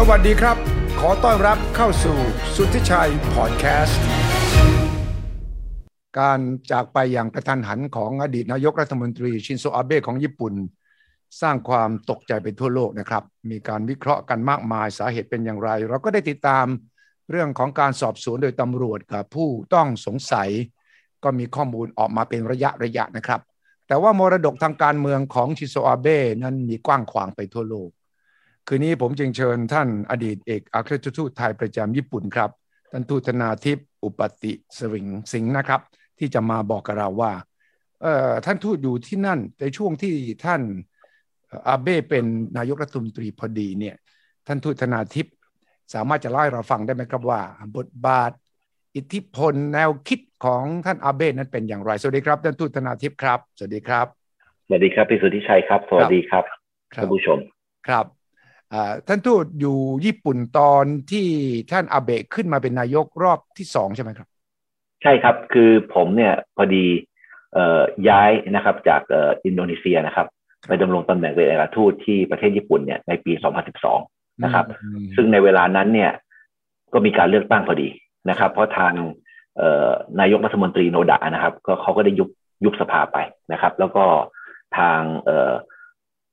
สวัสดีครับ ขอต้อนรับเข้าสู่สุทธิชัยพอดแคสต์ การจากไปอย่างกระทันหันของอดีตนายกรัฐมนตรีชินโซอาเบะของญี่ปุ่น สร้างความตกใจไปทั่วโลกนะครับ มีการวิเคราะห์กันมากมายสาเหตุเป็นอย่างไร เราก็ได้ติดตามเรื่องของการสอบสวนโดยตำรวจกับผู้ต้องสงสัย ก็มีข้อมูลออกมาเป็นระยะระยะนะครับ แต่ว่ามรดกทางการเมืองของชินโซอาเบะนั้นมีกว้างขวางไปทั่วโลก คืนนี้ผมจึงเชิญท่านอดีตเอกอัครราชทูตไทยประจำญี่ปุ่นครับท่านทูตธนาทิพย์อุปติสวิงสิงห์นะครับ ที่จะมาบอกกับเราว่าเอ่อท่านทูตอยู่ที่นั่นในช่วงที่ท่านอาเบ้เป็นนายกรัฐมนตรีพอดีเนี่ยท่านทูตธนาทิพย์สามารถจะเล่าให้เราฟังได้ไหมครับว่า บทบาท อิทธิพลแนวคิดของท่านอาเบ้นั้นเป็นอย่างไร สวัสดีครับท่านทูตธนาทิพย์ครับ สวัสดีครับ สวัสดีครับพี่สุทธิชัยครับ สวัสดีครับครัท่านผู้ชมครับอ่า ท่านทูตอยู่ญี่ปุ่นตอนที่ท่านอาเบะขึ้นมาเป็นนายกรอบที่สองใช่ไหมครับ ใช่ครับคือผมเนี่ยพอดีเอ่อย้ายนะครับจากเอ่ออินโดนีเซียนะครับไปดำรงตำแหน่งเป็นเอกอัครทูตที่ประเทศญี่ปุ่นเนี่ยในปี 2012 นะครับอืมซึ่งในเวลานั้นเนี่ยก็มีการเลือกตั้งพอดีนะครับ เพราะทางเอ่อนายกรัฐมนตรีโนดะนะครับ ก็เขาก็ได้ยุบยุบสภาไปนะครับ แล้วก็ทางเอ่อ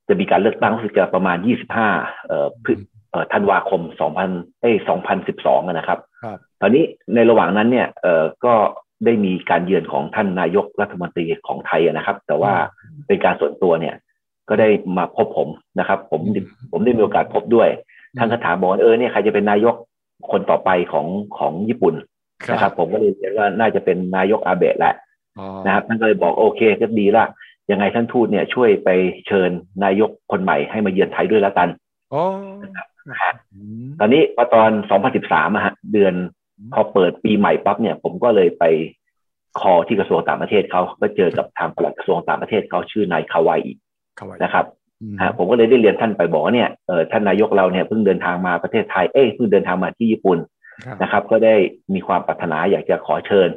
จะมีการเลือกตั้งรู้สึกจะประมาณ 25เอ่อพฤเอ่อธันวาคม 2000เอ้ย2012อะนะครับครับ ตอนนี้ในระหว่างนั้นเนี่ยเอ่อก็ได้มีการเยือนของท่านนายกรัฐมนตรีของไทยอะนะครับ แต่ว่าเป็นการส่วนตัวเนี่ย ก็ได้มาพบผมนะครับผมอืมผมได้มีโอกาสพบด้วยท่านก็ถามบอกว่าเออเนี่ยใครจะเป็นนายกคนต่อไปของของญี่ปุ่นนะครับ ผมก็เลยเรียนว่าน่าจะเป็นนายกอาเบะแหละอ๋อนะครับท่านก็เลยบอกโอเคก็ดีละ ยังไงท่านทูตเนี่ยช่วยไปเชิญนายกคนใหม่ให้มาเยือนไทยด้วยแล้วกันอ๋อนะฮะอืมตอนนี้พอตอน2013อะฮะเดือนพอเปิดปีใหม่ปั๊บเนี่ย ผมก็เลยไปคอที่กระทรวงต่างประเทศเขาก็เจอกับทางปลัดกระทรวงต่างประเทศเขาชื่อนายคาวายอิเข้าไว้นะครับอืมฮะผมก็เลยได้เรียนท่านไปบอกว่าเนี่ยเออท่านนายกเราเนี่ยเพิ่งเดินทางมาประเทศไทยเอ้ยเพิ่งเดินทางมาที่ญี่ปุ่นครับนะครับ ก็ได้มีความปรารถนาอยากจะขอเชิญ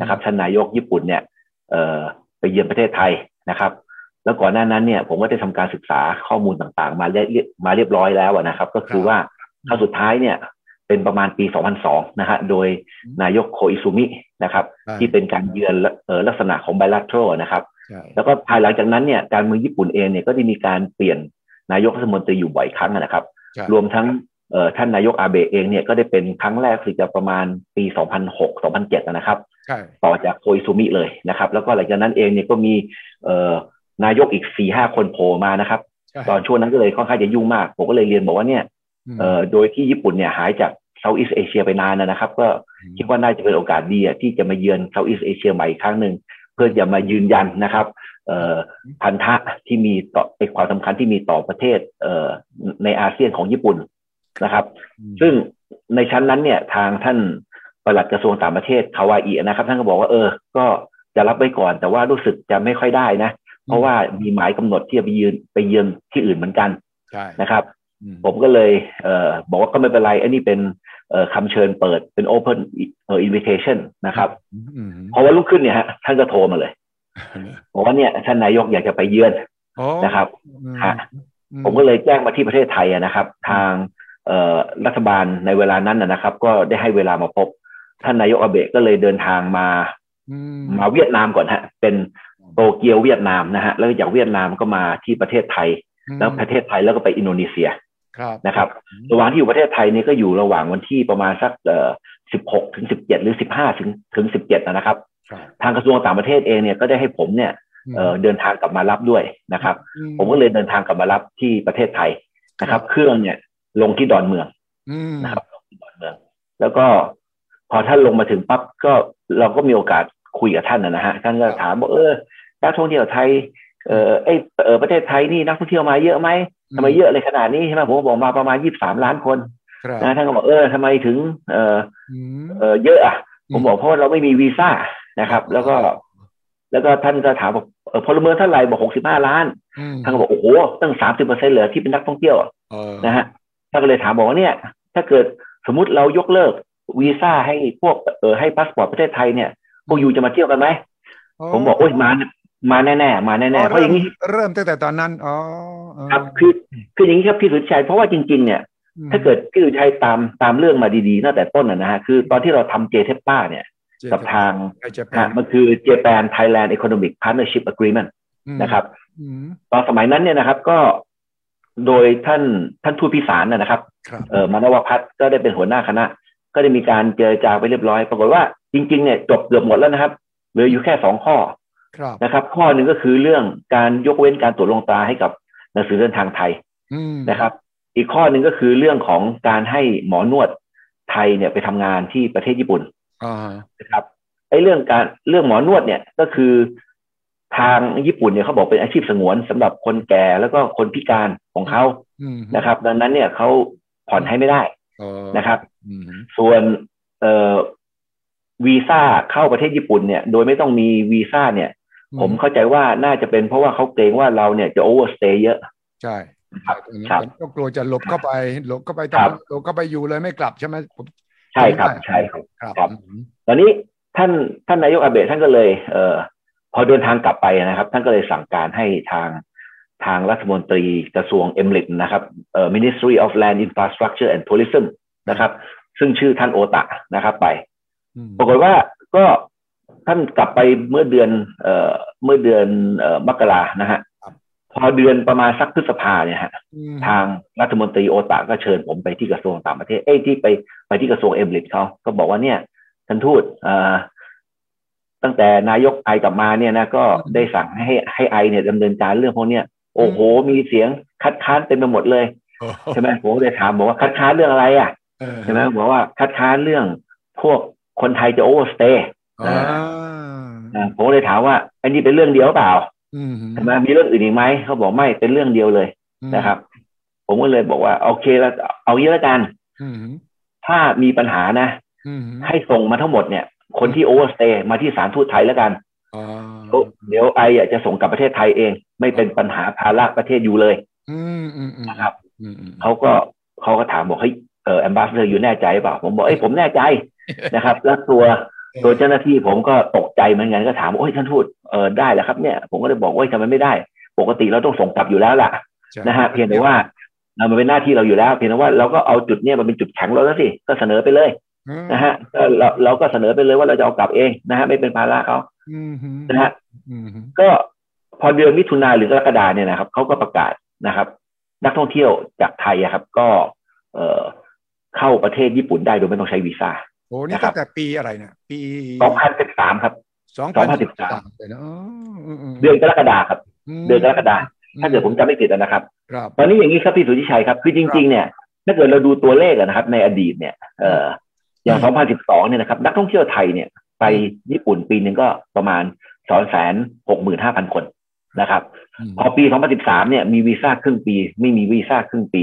นะครับท่านนายกญี่ปุ่นเนี่ยเออไปเยือนประเทศไทย นะครับ แล้วก่อนหน้านั้นเนี่ยผมก็ได้ทำการศึกษาข้อมูลต่างๆ มาเรียบมาเรียบร้อยแล้วอะนะครับ ก็คือว่าครั้งสุดท้ายเนี่ยเป็นประมาณปี 2002 นะฮะ โดยนายกโคอิซุมินะครับใช่ที่เป็นการเยือนเอ่อลักษณะของไบลัตโตรนะครับใช่แล้วก็ภายหลังจากนั้นเนี่ยการเมืองญี่ปุ่นเองเนี่ยก็ได้มีการเปลี่ยนนายกรัฐมนตรีอยู่บ่อยครั้งนะครับใช่รวมทั้งเอ่อ ท่านนายกอาเบะเองเนี่ยก็ได้เป็นครั้งแรกคือจะประมาณปี 2006-2007 นะครับใช่ต่อจากโคอิซุมิเลยนะครับ แล้วก็หลังจากนั้นเองเนี่ยก็มีเอ่อนายกอีกสี่ห้าคนโผล่มานะครับใช่ตอนช่วงนั้นก็เลยค่อนข้างจะยุ่งมาก ผมก็เลยเรียนบอกว่าเนี่ยมเอ่อโดยที่ญี่ปุ่นเนี่ยหายจาก Southeast Asia ไปนานนะครับ ก็คิดว่าน่าจะเป็นโอกาสดีอะที่จะมาเยือน Southeast Asia ใหม่อีกครั้งหนึ่งเพื่อจะมายืนยันนะครับเอ่อพันธะที่มีต่อไอความสำคัญที่มีต่อประเทศเอ่อในอาเซียนของญี่ปุ่น นะครับอืมซึ่งในชั้นนั้นเนี่ยทางท่านปลัดกระทรวงต่างประเทศคาวาอินะครับ ท่านก็บอกว่าเออ ก็จะรับไว้ก่อน แต่ว่ารู้สึกจะไม่ค่อยได้นะ เพราะว่ามีหมายกำหนดที่จะไปยืนไปเยือนที่อื่นเหมือนกันใช่นะครับอืมผมก็เลยเอ่อบอกว่าก็ไม่เป็นไร อันนี้เป็นเอ่อคำเชิญเปิดเป็น open เอ่อ invitation นะครับอืมเพราะว่าลุกขึ้นเนี่ยฮะท่านก็โทรมาเลยบอกว่าเนี่ยท่านนายกอยากจะไปเยือนอ๋อนะครับอืมฮะอืผมก็เลยแจ้งมาที่ประเทศไทยอะนะครับ ทางเอ่อ รัฐบาลในเวลานั้นนะนะครับ ก็ได้ให้เวลามาพบ ท่านนายกอาเบะก็เลยเดินทางมาอืมมาเวียดนามก่อนฮะ เป็นโตเกียวเวียดนามนะฮะแล้วจากเวียดนามก็มาที่ประเทศไทย แล้วประเทศไทยแล้วก็ไปอินโดนีเซียครับนะครับ ระหว่างที่อยู่ประเทศไทยนี่ก็อยู่ระหว่างวันที่ประมาณสักเอ่อ16ถึง17หรือ15ถึงถึง17นะครับครับ ทางกระทรวงต่างประเทศเองเนี่ยก็ได้ให้ผมเนี่ยเอ่อเดินทางกลับมารับด้วยนะครับ ผมก็เลยเดินทางกลับมารับที่ประเทศไทยนะครับ เครื่องเนี่ย ลงที่ดอนเมืองอืมนะครับลงที่ดอนเมือง แล้วก็พอท่านลงมาถึงปั๊บก็เราก็มีโอกาสคุยกับท่านนะนะฮะท่านก็ถามบอกเออนักท่องเที่ยวไทยเออเอยเออประเทศไทยนี่นักท่องเที่ยวมาเยอะไหมทำไมเยอะเลยขนาดนี้ใช่ไหมผมก็บอกมาประมาณ23ล้านคนครับนะท่านก็บอกเออทำไมถึงเอออืมเออเยอะอะผมบอกเพราะว่าเราไม่มีวีซ่านะครับ แล้วก็ แล้วก็ท่านก็ถามบอกเออพลเมืองเท่าไหร่บอกหกสิบห้าล้านอืมท่านก็บอกโอ้โหตั้งสามสิบเปอร์เซ็นต์เลยที่เป็นนักท่องเที่ยวอะเออนะฮะ ท่านก็เลยถามบอกว่าเนี่ย ถ้าเกิดสมมติเรายกเลิกวีซ่าให้พวกเออให้พาสปอร์ตประเทศไทยเนี่ย พวกยูจะมาเที่ยวกันไหมผมบอกโอ้ยมามาแน่ๆมาแน่ๆเพราะอย่างนี้เริ่มตั้งแต่ตอนนั้นอ๋อเออครับคือคืออย่างนี้ครับพี่สุทธิชัยเพราะว่าจริง ๆ เนี่ย ถ้าเกิดพี่สุชัยตามตามเรื่องมาดีๆตั้งแต่ต้นนะฮะคือตอนที่เราทำเจเทปป้าเนี่ยกับทางไอเจแปฮะนมันคือ Japan Thailand Economic Partnership Agreement นะครับอืมตอนสมัยนั้นเนี่ยนะครับ ก็ โดยท่านท่านทูตพิสารนะนะครับครับเออมานวพัฒน์ก็ได้เป็นหัวหน้าคณะ ก็ได้มีการเจรจาไปเรียบร้อย ปรากฏว่าจริงๆเนี่ยจบเกือบหมดแล้วนะครับเหลืออยู่แค่สองข้อครับนะครับ ข้อหนึ่งก็คือเรื่องการยกเว้นการตรวจลงตราให้กับหนังสือเดินทางไทยอืมนะครับ อีกข้อหนึ่งก็คือเรื่องของการให้หมอนวดไทยเนี่ยไปทำงานที่ประเทศญี่ปุ่นอ่านะครับไอ้เรื่องการเรื่องหมอนวดเนี่ยก็คือ ทางญี่ปุ่นเนี่ยเขาบอกเป็นอาชีพสงวนสำหรับคนแก่แล้วก็คนพิการของเขาอืมนะครับ ดังนั้นเนี่ยเขาผ่อนให้ไม่ได้อ๋อนะครับอืมส่วนเอ่อวีซ่าเข้าประเทศญี่ปุ่นเนี่ยโดยไม่ต้องมีวีซ่าเนี่ย ผมเข้าใจว่าน่าจะเป็นเพราะว่าเขาเกรงว่าเราเนี่ยจะโอเวอร์สเตย์เยอะ ใช่ครับตรงนี้ครับก็กลัวจะหลบเข้าไปหลบเข้าไปครับทำหลบเข้าไปอยู่เลยไม่กลับใช่ไหมผมใช่ครับใช่ครับครับครับอืมตอนนี้ท่านท่านนายกอาเบะท่านก็เลย เอ่อ พอเดินทางกลับไปนะครับ ท่านก็เลยสั่งการให้ทางทางรัฐมนตรีกระทรวงเอ็มลินะครับเอ่อ Ministry of Land Infrastructure and Tourism นะครับ ซึ่งชื่อท่านโอตะนะครับไปอืมปรากฏว่าก็ท่านกลับไปเมื่อเดือนเอ่อเมื่อเดือนเอ่อมกรานะฮะพอเดือนประมาณสักพฤษภาเนี่ยฮะอืมทางรัฐมนตรีโอตะก็เชิญผมไปที่กระทรวงต่างประเทศเอ้ยที่ไปไปที่กระทรวงเอ็มลิทเขาก็บอกว่าเนี่ยท่านทูตเอ่อ ตั้งแต่นายก I กลับมาเนี่ยนะก็ได้สั่งให้ให้ I เนี่ยดำเนินการเรื่องพวกเนี้ยโอ้โห มีเสียงคัดค้านเต็มไปหมดเลยโอ้โหใช่ไหมผมก็เลยถามบอกว่าคัดค้านเรื่องอะไรอะเออใช่ไหมบอกว่าคัดค้านเรื่องพวกคนไทยจะ overstay อ่าผมก็เลยถามว่า อันนี้เป็นเรื่องเดียวเปล่าอืมใช่ไหมมีเรื่องอื่นอีกไหมเขาบอกไม่เป็นเรื่องเดียวเลยนะครับ ผมก็เลยบอกว่า โอเคแล้วเอางี้แล้วกันอืมถ้ามีปัญหานะอืมให้ส่งมาทั้งหมดเนี่ย คนที่ overstay มาที่สถานทูตไทยแล้วกันอ่าเดี๋ยว I อะจะส่งกลับประเทศไทยเอง ไม่เป็นปัญหาภาระประเทศ you เลยอืมอืมอืมนะครับอืมอืมเขาก็เขาก็ถามบอกเฮ้ยเออ ambassador you แน่ใจเปล่าผมบอกเอ้ยผมแน่ใจนะครับ แล้วตัวตัวเจ้าหน้าที่ผมก็ตกใจเหมือนกันก็ถามว่าโอ้ยท่านทูตเออได้แล้วครับเนี่ย ผมก็เลยบอกว่าทำไมไม่ได้ ปกติเราต้องส่งกลับอยู่แล้วล่ะใช่นะฮะเพียงแต่ว่าเรามันเป็นหน้าที่เราอยู่แล้ว เพียงแต่ว่าเราก็เอาจุดเนี้ยมาเป็นจุดแข็งเราแล้วสิก็เสนอไปเลยอืม นะฮะก็เราเราก็เสนอไปเลยว่าเราจะเอากลับเองนะฮะไม่เป็นภาระเขาอืมอืมนะฮะอืมก็พอเดือนมิถุนาหรือกรกฎาเนี่ยนะครับเขาก็ประกาศนะครับ นักท่องเที่ยวจากไทยอะครับ ก็เอ่อเข้าประเทศญี่ปุ่นได้โดยไม่ต้องใช้วีซ่าโอ้นี่นะครับตั้งแต่ปีอะไรเนี่ยปี2013ครับสอง2013เลยนะอ๋ออืมมเดือนกรกฎาครับมเดือนกรกฎาถ้าเกิดผมจำไม่ผิดนะครับครับ ตอนนี้อย่างนี้ครับพี่สุทธิชัยครับ คือจริง ๆ เนี่ย ถ้าเกิดเราดูตัวเลขอะนะครับ ในอดีตเนี่ย เอ่อ อย่าง 2012 เนี่ยนะครับ นักท่องเที่ยวไทยเนี่ย ไปญี่ปุ่นปีหนึ่งก็ประมาณ 265,000 คนนะครับมพอปี 2013 เนี่ย มีวีซ่าครึ่งปี ไม่มีวีซ่าครึ่งปี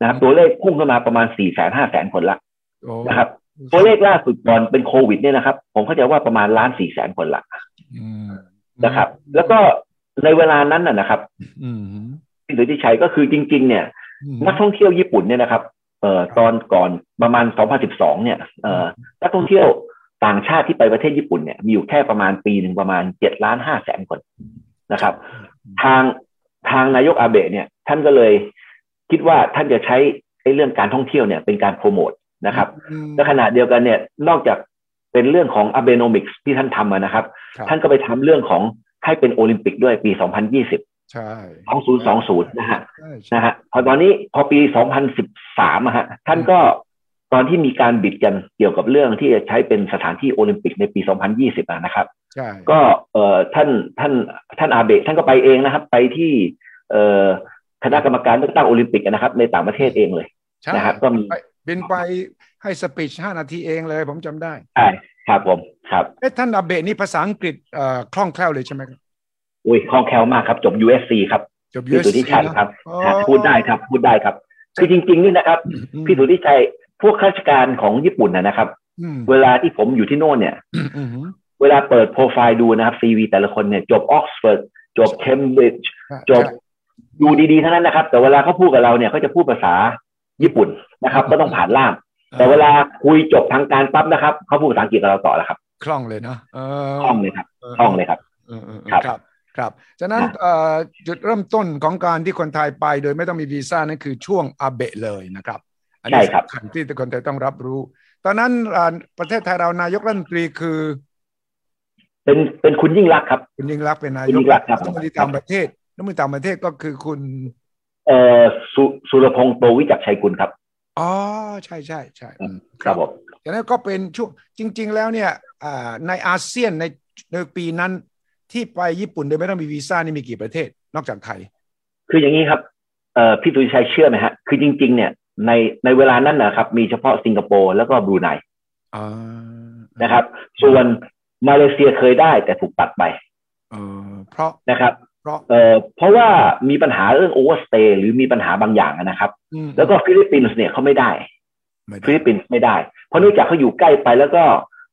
นะครับ ตัวเลขพุ่งขึ้นมาประมาณ 4 5 0 0 0 0คนละโอ้นะครับ ตัวเลขล่าสุดก่อนเป็นโควิดเนี่ยนะครับ ผมเข้าใจว่าประมาณล้านสี่แสนคนละอืมนะครับ แล้วก็ในเวลานั้นน่ะนะครับอืมพี่สุทธิชัยก็คือจริง ๆ เนี่ยอืมนักท่องเที่ยวญี่ปุ่นเนี่ยนะครับ เอ่อตอนก่อนประมาณ 2012 เนี่ยเอ่อนักท่องเที่ยวต่างชาติที่ไปประเทศญี่ปุ่นเนี่ยมีอยู่แค่ประมาณปีหนึ่งประมาณ7ล้าน5แสนคนนะครับ ทางทางนายกอาเบะเนี่ย ท่านก็เลยคิดว่าท่านจะใช้ไอ้เรื่องการท่องเที่ยวเนี่ยเป็นการโปรโมทนะครับอืมและขณะเดียวกันเนี่ยนอกจากเป็นเรื่องของ Abenomics ที่ท่านทำมานะครับครับ ท่านก็ไปทำเรื่องของให้เป็นโอลิมปิกด้วยปี 2020 ใช่2020นะฮะใช่ใช่นะฮะพอตอนนี้พอปี2013อะฮะท่านก็ตอนที่มีการบิดกันเกี่ยวกับเรื่องที่จะใช้เป็นสถานที่โอลิมปิกในปี 2020อะนะครับใช่ก็เอ่อท่านท่านท่านอาเบะท่านก็ไปเองนะครับ ไปที่เอ่อคณะกรรมการเลือกตั้งโอลิมปิกนะครับ ในต่างประเทศเองเลยใช่นะครับ ก็มีไปบินไปให้สปีชห้านาทีเองเลยผมจำได้ใช่ครับผมครับเอ๊ะท่านอาเบะนี่ภาษาอังกฤษเอ่อคล่องแคล่วเลยใช่ไหมครับ อุ้ยคล่องแคล่วมากครับจบ USC ครับจบพี่สุทธิชัยครับอ๋อฮะพูดได้ครับพูดได้ครับ คือจริง ๆ นี่นะครับอืมพี่สุทธิชัยพวกข้าราชการของญี่ปุ่นนะนะครับอืมเวลาที่ผมอยู่ที่โน่นเนี่ยอืมอืมเวลาเปิดโปรไฟล์ดูนะครับ CV แต่ละคนเนี่ยจบออกซฟอร์ดจบเคมบริดจ์จบดูดีๆทั้งนั้นนะครับ แต่เวลาเขาพูดกับเราเนี่ยเขาจะพูดภาษาญี่ปุ่นนะครับ ก็ต้องผ่านล่าม แต่เวลาคุยจบทางการปั๊บนะครับเขาพูดภาษาอังกฤษกับเราต่อแล้วครับ คล่องเลยเนาะเออคล่องเลยครับคล่องเลยครับเออเออเออครับ ครับครับฉะนั้นครับเอ่อจุดเริ่มต้นของการที่คนไทยไป โดยไม่ต้องมีวีซ่านั่นคือช่วงอาเบะเลยนะครับอันนี้สำคัญที่ทุกคนจะต้องรับรู้ ตอนนั้นประเทศไทยเรานายกรัฐมนตรีคือ เป็นเป็นคุณยิ่งรักครับ คุณยิ่งรักเป็นนายกรัฐมนตรีต่างประเทศรัฐมนตรีต่างประเทศก็คือคุณ เอ่อสุสุรพงษ์โตวิจักชัยกุลครับอ๋อใช่ใช่ใช่ครับผมอย่างนั้นก็เป็นช่วงจริง ๆ แล้วเนี่ยในอาเซียนในในปีนั้น ที่ไปญี่ปุ่นโดยไม่ต้องมีวีซ่านี่มีกี่ประเทศนอกจากไทย คืออย่างนี้ครับเอ่อพี่สุทธิชัยเชื่อไหมฮะ คือจริง ๆ เนี่ยในในเวลานั้นนะครับ มีเฉพาะสิงคโปร์แล้วก็บรูไนนะครับ ส่วนมาเลเซียเคยได้แต่ถูกตัดไปเพราะนะครับเอ่อเพราะว่ามีปัญหาเรื่อง overstay หรือมีปัญหาบางอย่างนะครับ แล้วก็ฟิลิปปินส์เนี่ยเขาไม่ได้ฟิลิปปินส์ไม่ได้ เพราะเนื่องจากเขาอยู่ใกล้ไปแล้วก็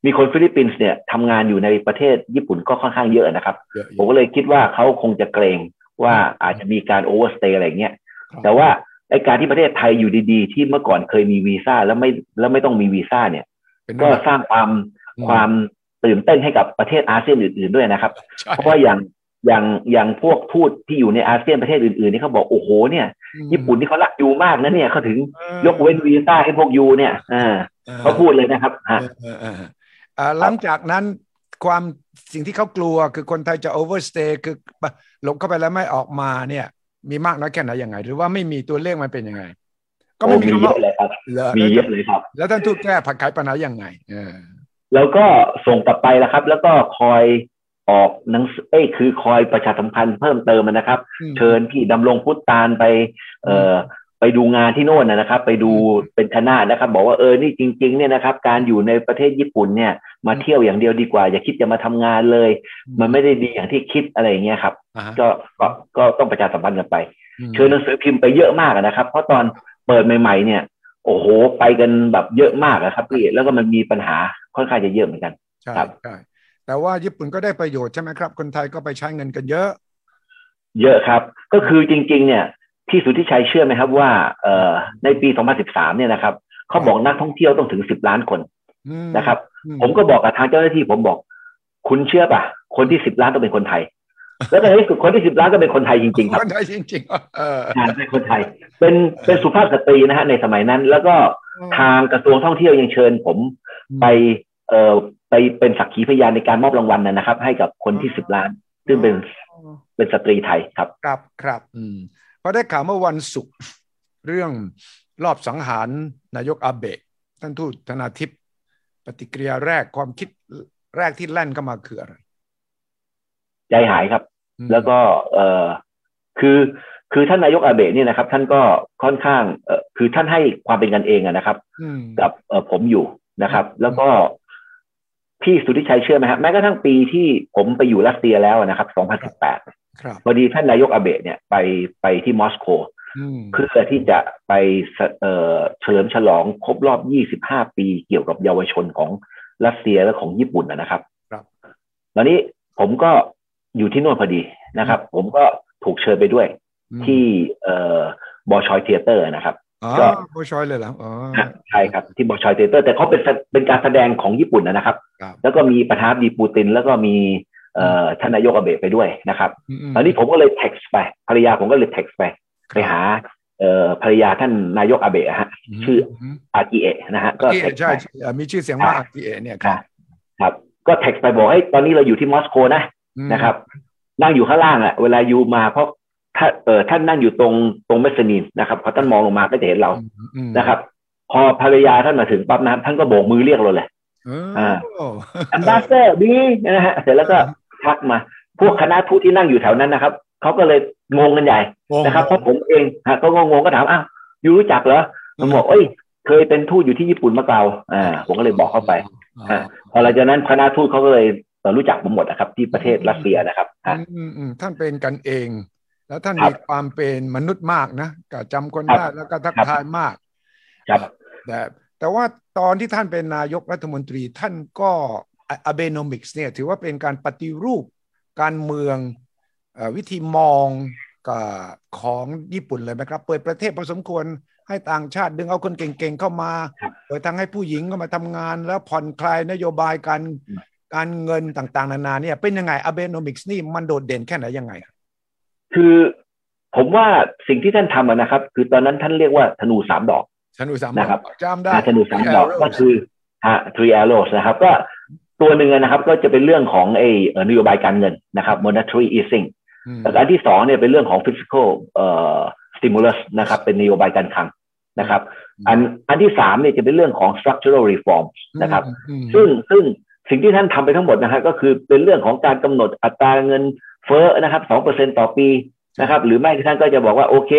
มีคนฟิลิปปินส์เนี่ยทำงานอยู่ในประเทศญี่ปุ่นก็ค่อนข้างเยอะนะครับ ผมก็เลยคิดว่าเขาคงจะเกรงว่าอาจจะมีการ overstay อะไรเงี้ยแต่ว่าไอการที่ประเทศไทยอยู่ดีๆ ที่เมื่อก่อนเคยมีวีซ่าแล้วไม่แล้วไม่ต้องมีวีซ่าเนี่ย ก็สร้างความความตื่นเต้นให้กับประเทศอาเซียนอื่น ๆด้วยนะครับ เพราะว่าอย่างอย่างอย่างพวกทูตที่อยู่ในอาเซียนประเทศอื่นๆนี่เขาบอกโอ้โหเนี่ย ญี่ปุ่นที่เขารัก you มากนะเนี่ยเขาถึงยกเว้นวีซ่าให้พวก you เนี่ยอ่าเขาพูดเลยนะครับฮะ หลังจากนั้นความสิ่งที่เขากลัวคือคนไทยจะ overstay คือหลบเข้าไปแล้วไม่ออกมาเนี่ย มีมากน้อยแค่ไหนยังไง หรือว่าไม่มีตัวเลขมันเป็นยังไง ก็ไม่มีเยอะเลยครับมีเยอะเลยครับ แล้วท่านทูตแก้ผัดขายปัญหายังไงเออแล้วก็ส่งกลับไปแล้วครับ แล้วก็คอยออกหนังเอ้คือคอยประชาสัมพันธ์เพิ่มเติมนะครับ เชิญพี่ดำรงพุทธานไป เอ่อ ไปดูงานที่โน่นนะครับ ไปดูเป็นคณะนะครับ บอกว่าเออนี่จริง ๆ เนี่ยนะครับ การอยู่ในประเทศญี่ปุ่นเนี่ย มาเที่ยวอย่างเดียวดีกว่า อย่าคิดจะมาทำงานเลย มันไม่ได้ดีอย่างที่คิดอะไรอย่างเงี้ยครับ ก็ก็ก็ต้องประชาสัมพันธ์กันไปเชิญหนังสือพิมพ์ไปเยอะมากนะครับ เพราะตอนเปิดใหม่ ๆ เนี่ย โอ้โห ไปกันแบบเยอะมากนะครับพี่แล้วก็มันมีปัญหาค่อนข้างจะเยอะเหมือนกันใช่ใช่แต่ว่าญี่ปุ่นก็ได้ประโยชน์ใช่ไหมครับ คนไทยก็ไปใช้เงินกันเยอะ เยอะครับ ก็คือจริง ๆ เนี่ย ที่สุทธิชัยเชื่อไหมครับว่าเอ่อในปี 2013 เนี่ยนะครับเขาบอกนักท่องเที่ยวต้องถึง 10 ล้านคนนะครับ ผมก็บอกกับทางเจ้าหน้าที่ผมบอกคุณเชื่อป่ะ คนที่ 10 ล้านต้องเป็นคนไทย แล้วในที่สุดคนที่ 10 ล้านก็เป็นคนไทยจริงๆครับคนไทยจริงๆเออเป็นคนไทย เป็นเป็นสุภาพสตรีนะฮะในสมัยนั้น แล้วก็ทางกระทรวงท่องเที่ยวยังเชิญผมไปเอ่อไปเป็นสักขีพยานในการมอบรางวัลนะครับ ให้กับคนที่สิบล้าน ซึ่งเป็นเป็นสตรีไทยครับ ครับครับ อืม พอได้ข่าวเมื่อวันศุกร์เรื่องรอบสังหารนายกอาเบะท่านทูตธนาทิพย์ปฏิกิริยาแรกความคิดแรกที่แล่นเข้ามาคืออะไร ใจหายครับ แล้วก็เออคือคือท่านนายกอาเบะเนี่ยนะครับ ท่านก็ค่อนข้างเออคือท่านให้ความเป็นกันเองนะครับ กับเออผมอยู่นะครับ แล้วก็พี่สุทธิชัยเชื่อไหมครับแม้กระทั่งปีที่ผมไปอยู่รัสเซียแล้วนะครับ 2018 พอดีท่านนายกอาเบะเนี่ยไปไปที่มอสโกเพื่อที่จะไปเฉลิมฉลองครบรอบ 25 ปีเกี่ยวกับเยาวชนของรัสเซียและของญี่ปุ่นนะครับตอนนี้ผมก็อยู่ที่โน่นพอดีนะครับ ผมก็ถูกเชิญไปด้วย ที่ Bolshoi Theatre นะครับก็ Bolshoi เลยเหรออ๋อใช่ครับที่ Bolshoi Theatre แต่เขาเป็นเป็นการแสดงของญี่ปุ่นนะครับ แล้วก็มีประธานาธิบดีปูติน แล้วก็มีเอ่อ ท่านนายกอาเบะไปด้วยนะครับตอนนี้ผมก็เลยเท็กซ์ไปภรรยาผมก็เลยเท็กซ์ไป ไปหาเอ่อภรรยาท่านนายกอาเบะฮะชื่ออากิเอะนะฮะก็ใช่มีชื่อเสียงว่าอากิเอะเนี่ยครับครับ ก็เท็กซ์ไปบอกให้ตอนนี้เราอยู่ที่มอสโกนะนะครับ นั่งอยู่ข้างล่างอะเวลา you มาเพราะถ้าเออท่านนั่งอยู่ตรงตรงเมสนีนนะครับพอท่านมองลงมาก็จะเห็นเรานะครับ พอภรรยาท่านมาถึงปั๊บนะท่านก็โบกมือเรียกเราเลยอ่าอันดัสเซอร์ดีนะฮะเสร็จแล้วก็ ทักมา พวกคณะทูตที่นั่งอยู่แถวนั้นนะครับเขาก็เลยงงกันใหญ่นะครับเพราะผมเองฮะก็งงๆก็ถามอ้าวยูรู้จักเหรอผมบอกเอ้ย เคยเป็นทูตอยู่ที่ญี่ปุ่นมาเก่าอ่า ผมก็เลยบอกเข้าไปอ่าพอหลังจากนั้นคณะทูตเขาก็เลยรู้จักผมหมดนะครับ ที่ประเทศรัสเซียนะครับท่านเป็นกันเอง แล้วท่านมีความเป็นมนุษย์มากนะก็จำคนได้แล้วก็ทักทายมากแต่แต่ว่าตอนที่ท่านเป็นนายกรัฐมนตรีท่านก็ อเบโนมิกส์เนี่ยถือว่าเป็นการปฏิรูปการเมืองวิธีมองของญี่ปุ่นเลยไหมครับ เปิดประเทศพอสมควรให้ต่างชาติดึงเอาคนเก่งๆเข้ามาเปิดทางให้ผู้หญิงเข้ามาทำงาน แล้วผ่อนคลายนโยบายการการเงินต่างๆ นานาเนี่ยเป็นยังไงอเบโนมิกส์นี่มันโดดเด่นแค่ไหนยังไง คือผมว่าสิ่งที่ท่านทำนะครับ คือตอนนั้นท่านเรียกว่าธนูสามดอกธนูสามนะครับจำได้อ่าธนูสามดอกก็คือฮะ three arrows นะครับ ก็ ตัวหนึ่งนะครับ ก็จะเป็นเรื่องของไอ้เอ่อนโยบายการเงินนะครับ monetary easing มแล้วก็อันที่สองเนี่ยเป็นเรื่องของ fiscal เอ่อ stimulus นะครับ เป็นนโยบายการคลังนะครับ อันอันที่สามเนี่ยจะเป็นเรื่องของ structural reform นะครับอืมซึ่งซึ่งสิ่งที่ท่านทำไปทั้งหมดนะฮะก็คือเป็นเรื่องของการกำหนดอัตราเงินเฟ้อนะครับสองเปอร์เซ็นต่อปีนะครับ หรือไม่ท่านก็จะบอกว่าโอเค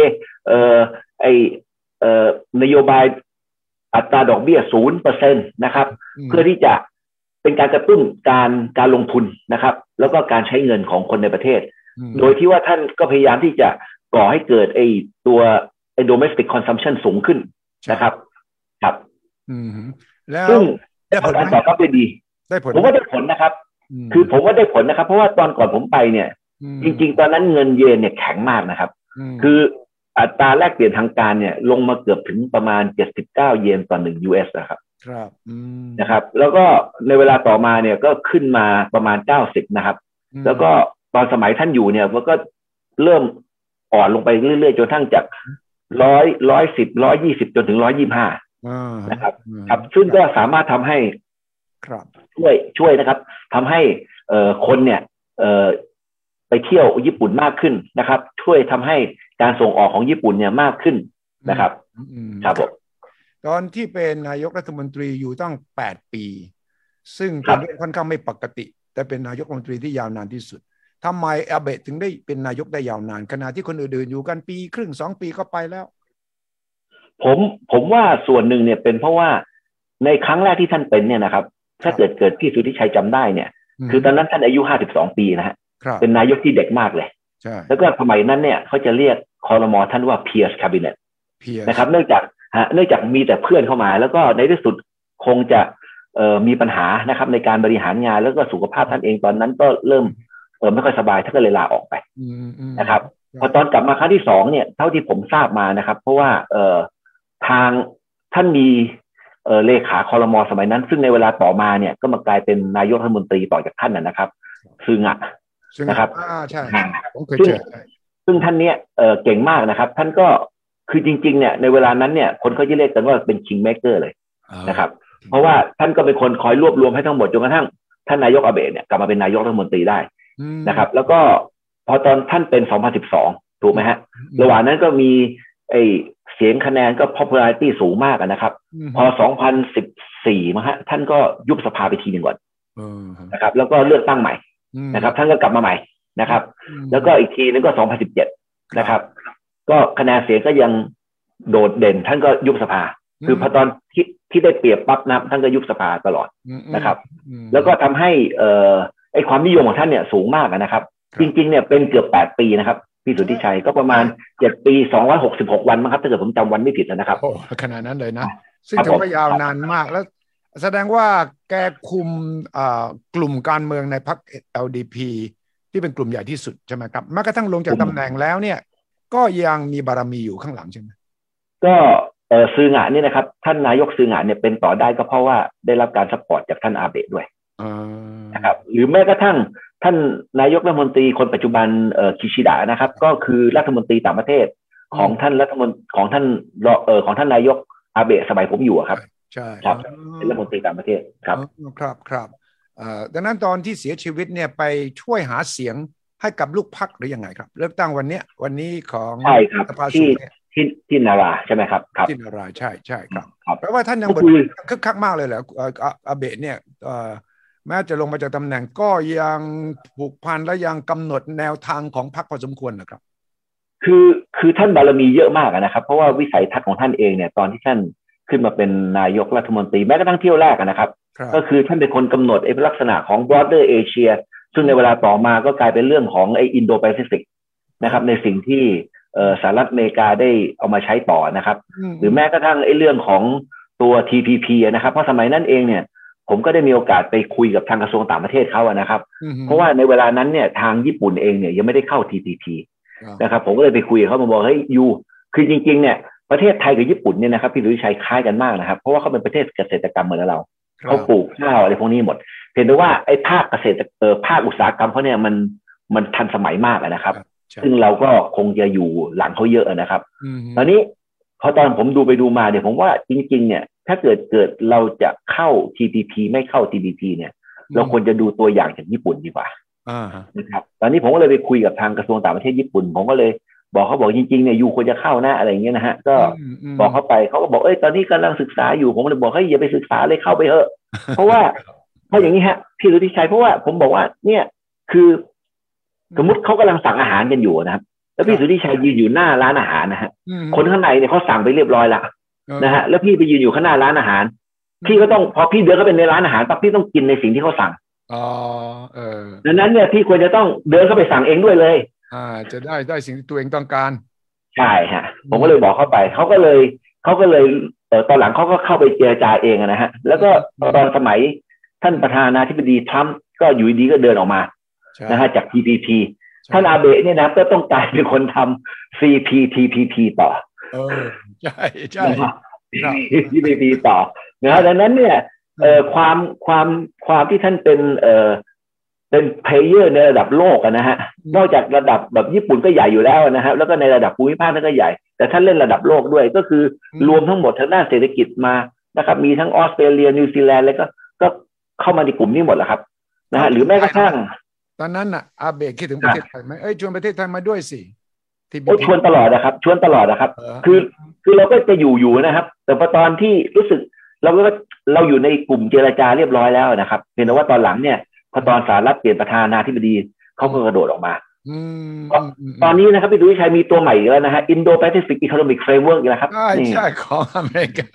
เอ่อไอเอ่อนโยบายอัตราดอกเบี้ยศูนย์เปอร์เซ็นตนะครับ เพื่อที่จะ เป็นการกระตุ้นการการลงทุนนะครับ แล้วก็การใช้เงินของคนในประเทศมโดยที่ว่าท่านก็พยายามที่จะก่อให้เกิดไอตัวไอ domestic consumption สูงขึ้นนะครับ ครับอืมแล้วซึ่งได้ผลการไหตมอบรับได้ดี ได้ผลผมว่าได้ผลนะครับมคือผมว่าได้ผลนะครับ เพราะว่าตอนก่อนผมไปเนี่ยมจริง ๆ ตอนนั้นเงินเยนเนี่ยแข็งมากนะครับมคืออัตราแลกเปลี่ยนทางการเนี่ย ลงมาเกือบถึงประมาณ 79 เยนต่อหนึ่ง US นะครับ ครับอืมนะครับ แล้วก็ในเวลาต่อมาเนี่ยก็ขึ้นมาประมาณ90นะครับอืมแล้วก็ตอนสมัยท่านอยู่เนี่ยมันก็เริ่มอ่อนลงไปเรื่อยๆจนทั้งจากร้อยร้อยสิบร้อยยี่สิบจนถึงร้อยยี่ห้าอ่านะครับอืมครับ ซึ่งก็สามารถทำให้ครับช่วยช่วยนะครับทำให้เอ่อคนเนี่ย เอ่อไปเที่ยวญี่ปุ่นมากขึ้นนะครับ ช่วยทำให้การส่งออกของญี่ปุ่นเนี่ยมากขึ้นนะครับอืมครับผม ตอนที่เป็นนายกรัฐมนตรีอยู่ตั้งแปดปี ซึ่งครัเป็นบเรื่องค่อนข้างไม่ปกติ แต่เป็นนายกรัฐมนตรีที่ยาวนานที่สุดทำไมอาเบะถึงได้เป็นนายกได้ยาวนาน ขณะที่คนอื่นๆอยู่กันปีครึ่งสองปีก็ไปแล้ว ผมผมว่าส่วนหนึ่งเนี่ยเป็นเพราะว่าในครั้งแรกที่ท่านเป็นเนี่ยนะครับ ถ้าเกิดเกิดพี่สุทธิชัยจำได้เนี่ย คือตอนนั้นท่านอายุ52ปีนะฮะครับเป็นนายกที่เด็กมากเลยใช่แล้วก็สมัยนั้นเนี่ยเขาจะเรียกคอรมอท่านว่า Pierce Cabinet เพียนะครับ เนื่องจาก ฮะเนื่องจากมีแต่เพื่อนเข้ามา แล้วก็ในที่สุดคงจะเอ่อมีปัญหานะครับในการบริหารงานแล้วก็สุขภาพท่านเองตอนนั้นก็เริ่มเออไม่ค่อยสบายท่านก็เลยลาออกไปอืมอืมนะครับ พอตอนกลับมาครั้งที่สองเนี่ยเท่าที่ผมทราบมานะครับ เพราะว่าเอ่อทางท่านมีเอ่อเลขาคอรมอสมัยนั้น ซึ่งในเวลาต่อมาเนี่ยก็มากลายเป็นนายกรัฐมนตรีต่อจากท่านนะนะครับซึ่งอะซึ่งนะครับอ่าใช่อ่าผมเคยซึ่งเจอใช่ซึ่งท่านเนี่ยเอ่อเก่งมากนะครับ ท่านก็ คือจริง ๆ เนี่ยในเวลานั้นเนี่ยคนเขาจะเรียกกันว่าเป็น king maker เลยนะครับ เพราะว่าท่านก็เป็นคนคอยรวบรวมให้ทั้งหมดจนกระทั่งท่านนายกอาเบะเนี่ยกลับมาเป็นนายกรัฐมนตรีได้อืมนะครับ แล้วก็พอตอนท่านเป็น 2012 ถูกไหมฮะ ระหว่างนั้นก็มีไอเสียงคะแนนก็ popularity สูงมากอะนะครับมพอ 2014มาฮะท่านก็ยุบสภาไปทีหนึ่งก่อนเออฮะนะครับ แล้วก็เลือกตั้งใหม่อืมนะครับ ท่านก็กลับมาใหม่นะครับอืมแล้วก็อีกทีนึงก็ 2017 นะครับ ก็คะแนนเสียงก็ยังโดดเด่นท่านก็ยุบสภา คือพอตอนที่ที่ได้เปรียบปั๊บนะท่านก็ยุบสภาตลอดอืมนะครับอืมแล้วก็ทำให้เอ่อไอความนิยมของท่านเนี่ยสูงมากอะนะครับครับ จริง ๆ เนี่ยเป็นเกือบ8ปีนะครับพี่สุทธิชัยก็ประมาณ7ปี266วันมั้งครับถ้าเกิดผมจำวันไม่ผิดนะครับโอ้ขนาดนั้นเลยนะ ซึ่งครับถือว่าผมยาวนานมากแล้ว แสดงว่าแกคุมอ่ากลุ่มการเมืองในพรรค LDP ที่เป็นกลุ่มใหญ่ที่สุดใช่ไหมครับแม้กระทั่งลงจากตำแหน่งแล้วเนี่ย ก็ยังมีบารมีอยู่ข้างหลังใช่ไหมก็เอ่อซื้องานนี่นะครับ ท่านนายกซื้องานเนี่ยเป็นต่อได้ก็เพราะว่าได้รับการ support จากท่านอาเบะด้วยอ่านะครับ หรือแม้กระทั่งท่านนายกรัฐมนตรีคนปัจจุบันเอ่อคิชิดะนะครับ ก็คือรัฐมนตรีต่างประเทศของท่านรัฐมนของท่านรอเอ่อของท่านนายกอาเบะสมัยผมอยู่อะครับ ใช่ครับอ๋อเป็นรัฐมนตรีต่างประเทศครับอ๋อครับครับเอ่อดังนั้นตอนที่เสียชีวิตเนี่ยไปช่วยหาเสียง ให้กับลูกพักหรือยังไงครับ เลือกตั้งวันเนี้ยวันนี้ของใช่ครับสภาสูที่งเนี่ยที่ที่นาราใช่ไหมครับครับที่นารายณ์ใช่ใช่ครับครับแปลว่าท่านยังก็บทคือคึกคักมากเลยเหรอเอ่ออาอาเบะเนี่ยเอ่อแม้จะลงมาจากตำแหน่งก็ยังผูกพันและยังกำหนดแนวทางของพรรคพอสมควรนะครับ คือคือท่านบารมีเยอะมากอะนะครับ เพราะว่าวิสัยทัศน์ของท่านเองเนี่ยตอนที่ท่านขึ้นมาเป็นนายกรัฐมนตรีแม้กระทั่งเที่ยวแรกอะนะครับครับ ก็คือท่านเป็นคนกำหนดไอ้ลักษณะของ broader Asia ซึ่งในเวลาต่อมาก็กลายเป็นเรื่องของไอ้ Indo Pacific นะครับ ในสิ่งที่เอ่อสหรัฐอเมริกาได้เอามาใช้ต่อนะครับ หรือแม้กระทั่งไอ้เรื่องของตัว TPP อะนะครับ เพราะสมัยนั้นเองเนี่ย ผมก็ได้มีโอกาสไปคุยกับทางกระทรวงต่างประเทศเขาอะนะครับอืมเพราะว่าในเวลานั้นเนี่ยทางญี่ปุ่นเองเนี่ยยังไม่ได้เข้า TPP ครับนะครับ ผมก็เลยไปคุยกับเขามาบอกเฮ้ยยูคือจริง ๆ เนี่ยประเทศไทยกับญี่ปุ่นเนี่ยนะครับพี่ดุยชัยคล้ายกันมากนะครับ เพราะว่าเขาเป็นประเทศเกษตรกรรมเหมือนเราครับ เขาปลูกข้าวอะไรพวกนี้หมด เพียงแต่ว่าไอ้ภาคเกษตรเอ่อภาคอุตสาหกรรมเขาเนี่ยมันมันทันสมัยมากอะนะครับใช่ซึ่งเราก็คงจะอยู่หลังเขาเยอะนะครับอืมตอนนี้พอตอนผมดูไปดูมาเนี่ยผมว่าจริง ๆ เนี่ย ถ้าเกิดเกิดเราจะเข้า TPP ไม่เข้า TPP เนี่ย เราควรจะดูตัวอย่างจากญี่ปุ่นดีกว่าอ่าฮะนะครับ ตอนนี้ผมก็เลยไปคุยกับทางกระทรวงต่างประเทศญี่ปุ่น ผมก็เลย บอกเขาบอกจริงๆเนี่ยยูควรจะเข้านะอะไรอย่างเงี้ยนะฮะ ก็มมบอกเขาไปเขาก็บอกเอ้ยตอนนี้กำลังศึกษาอยู่ผมเลยบอกให้ยอย่าไปศึกษาเลยเข้าไปเถอะ เพราะว่าเพราะอย่างนี้ฮะ พี่รุธิชัยเพราะว่าผมบอกว่า เนี่ยคือสมมติเขากำลังสั่งอาหารกันอยู่นะครับ แล้วพี่สุทธิชัยยืนอยู่หน้าร้านอาหารนะฮะอืมคนข้างในเนี่ยเขาสั่งไปเรียบร้อยละเออนะฮะแล้วพี่ไปยืนอยู่ข้างหน้าร้านอาหาร พี่ก็ต้องพอพี่เดินเข้าไปในร้านอาหารปั๊บพี่ต้องกินในสิ่งที่เขาสั่งอ๋อเออดังนั้นเนี่ยพี่ควรจะต้องเดินเข้าไปสั่งเองด้วยเลย อ่า จะได้ได้สิ่งที่ตัวเองต้องการใช่ฮะผมก็เลยบอกเขาไปเขาก็เลยเขาก็เลยเออตอนหลังเขาก็เข้าไปเจรจาเองอะนะฮะ แล้วก็ตอนสมัยท่านประธานาธิบดีทรัมป์ก็อยู่ดีก็เดินออกมาใช่นะฮะจาก TPP ใช่ท่านอาเบะเนี่ยนะก็ต้องกลายเป็นคนทำ CPTPP ต่อเออใช่ใช่นะฮะครับ TPP ต่อนะฮะดังนั้นเนี่ยเอ่อความความความที่ท่านเป็นเอ่อ เป็น player ในระดับโลกอะนะฮะ นอกจากระดับแบบญี่ปุ่นก็ใหญ่อยู่แล้วนะฮะ แล้วก็ในระดับภูมิภาคนั่นก็ใหญ่ แต่ท่านเล่นระดับโลกด้วย ก็คืออมรวมทั้งหมดทางด้านเศรษฐกิจมานะครับ มีทั้งออสเตรเลีย นิวซีแลนด์แล้วก็ก็เข้ามาในกลุ่มนี้หมดแล้วครับนะฮะ หรือแม้กระทั่ง ตอนนั้นน่ะอาเบะคิดถึงประเทศไทยไหมเอ้ยชวนประเทศไทยมาด้วยสิที่โอ้ชวนตลอดนะครับ ชวนตลอดนะครับเออคือคือเราก็จะอยู่อยู่นะครับ แต่พอตอนที่รู้สึกเราก็เราอยู่ในกลุ่มเจรจาเรียบร้อยแล้วนะครับเพียงแต่ว่าตอนหลังเนี่ย พอตอนสหรัฐเปลี่ยนประธานาธิบดีเขาก็กระโดดออกมาอืมก็มมตอนนี้นะครับพี่ดุวิชัยมีตัวใหม่อีกแล้วนะฮะ Indo-Pacific Economic Framework อีกแล้วครับใช่นี่ใช่ของอเมริกา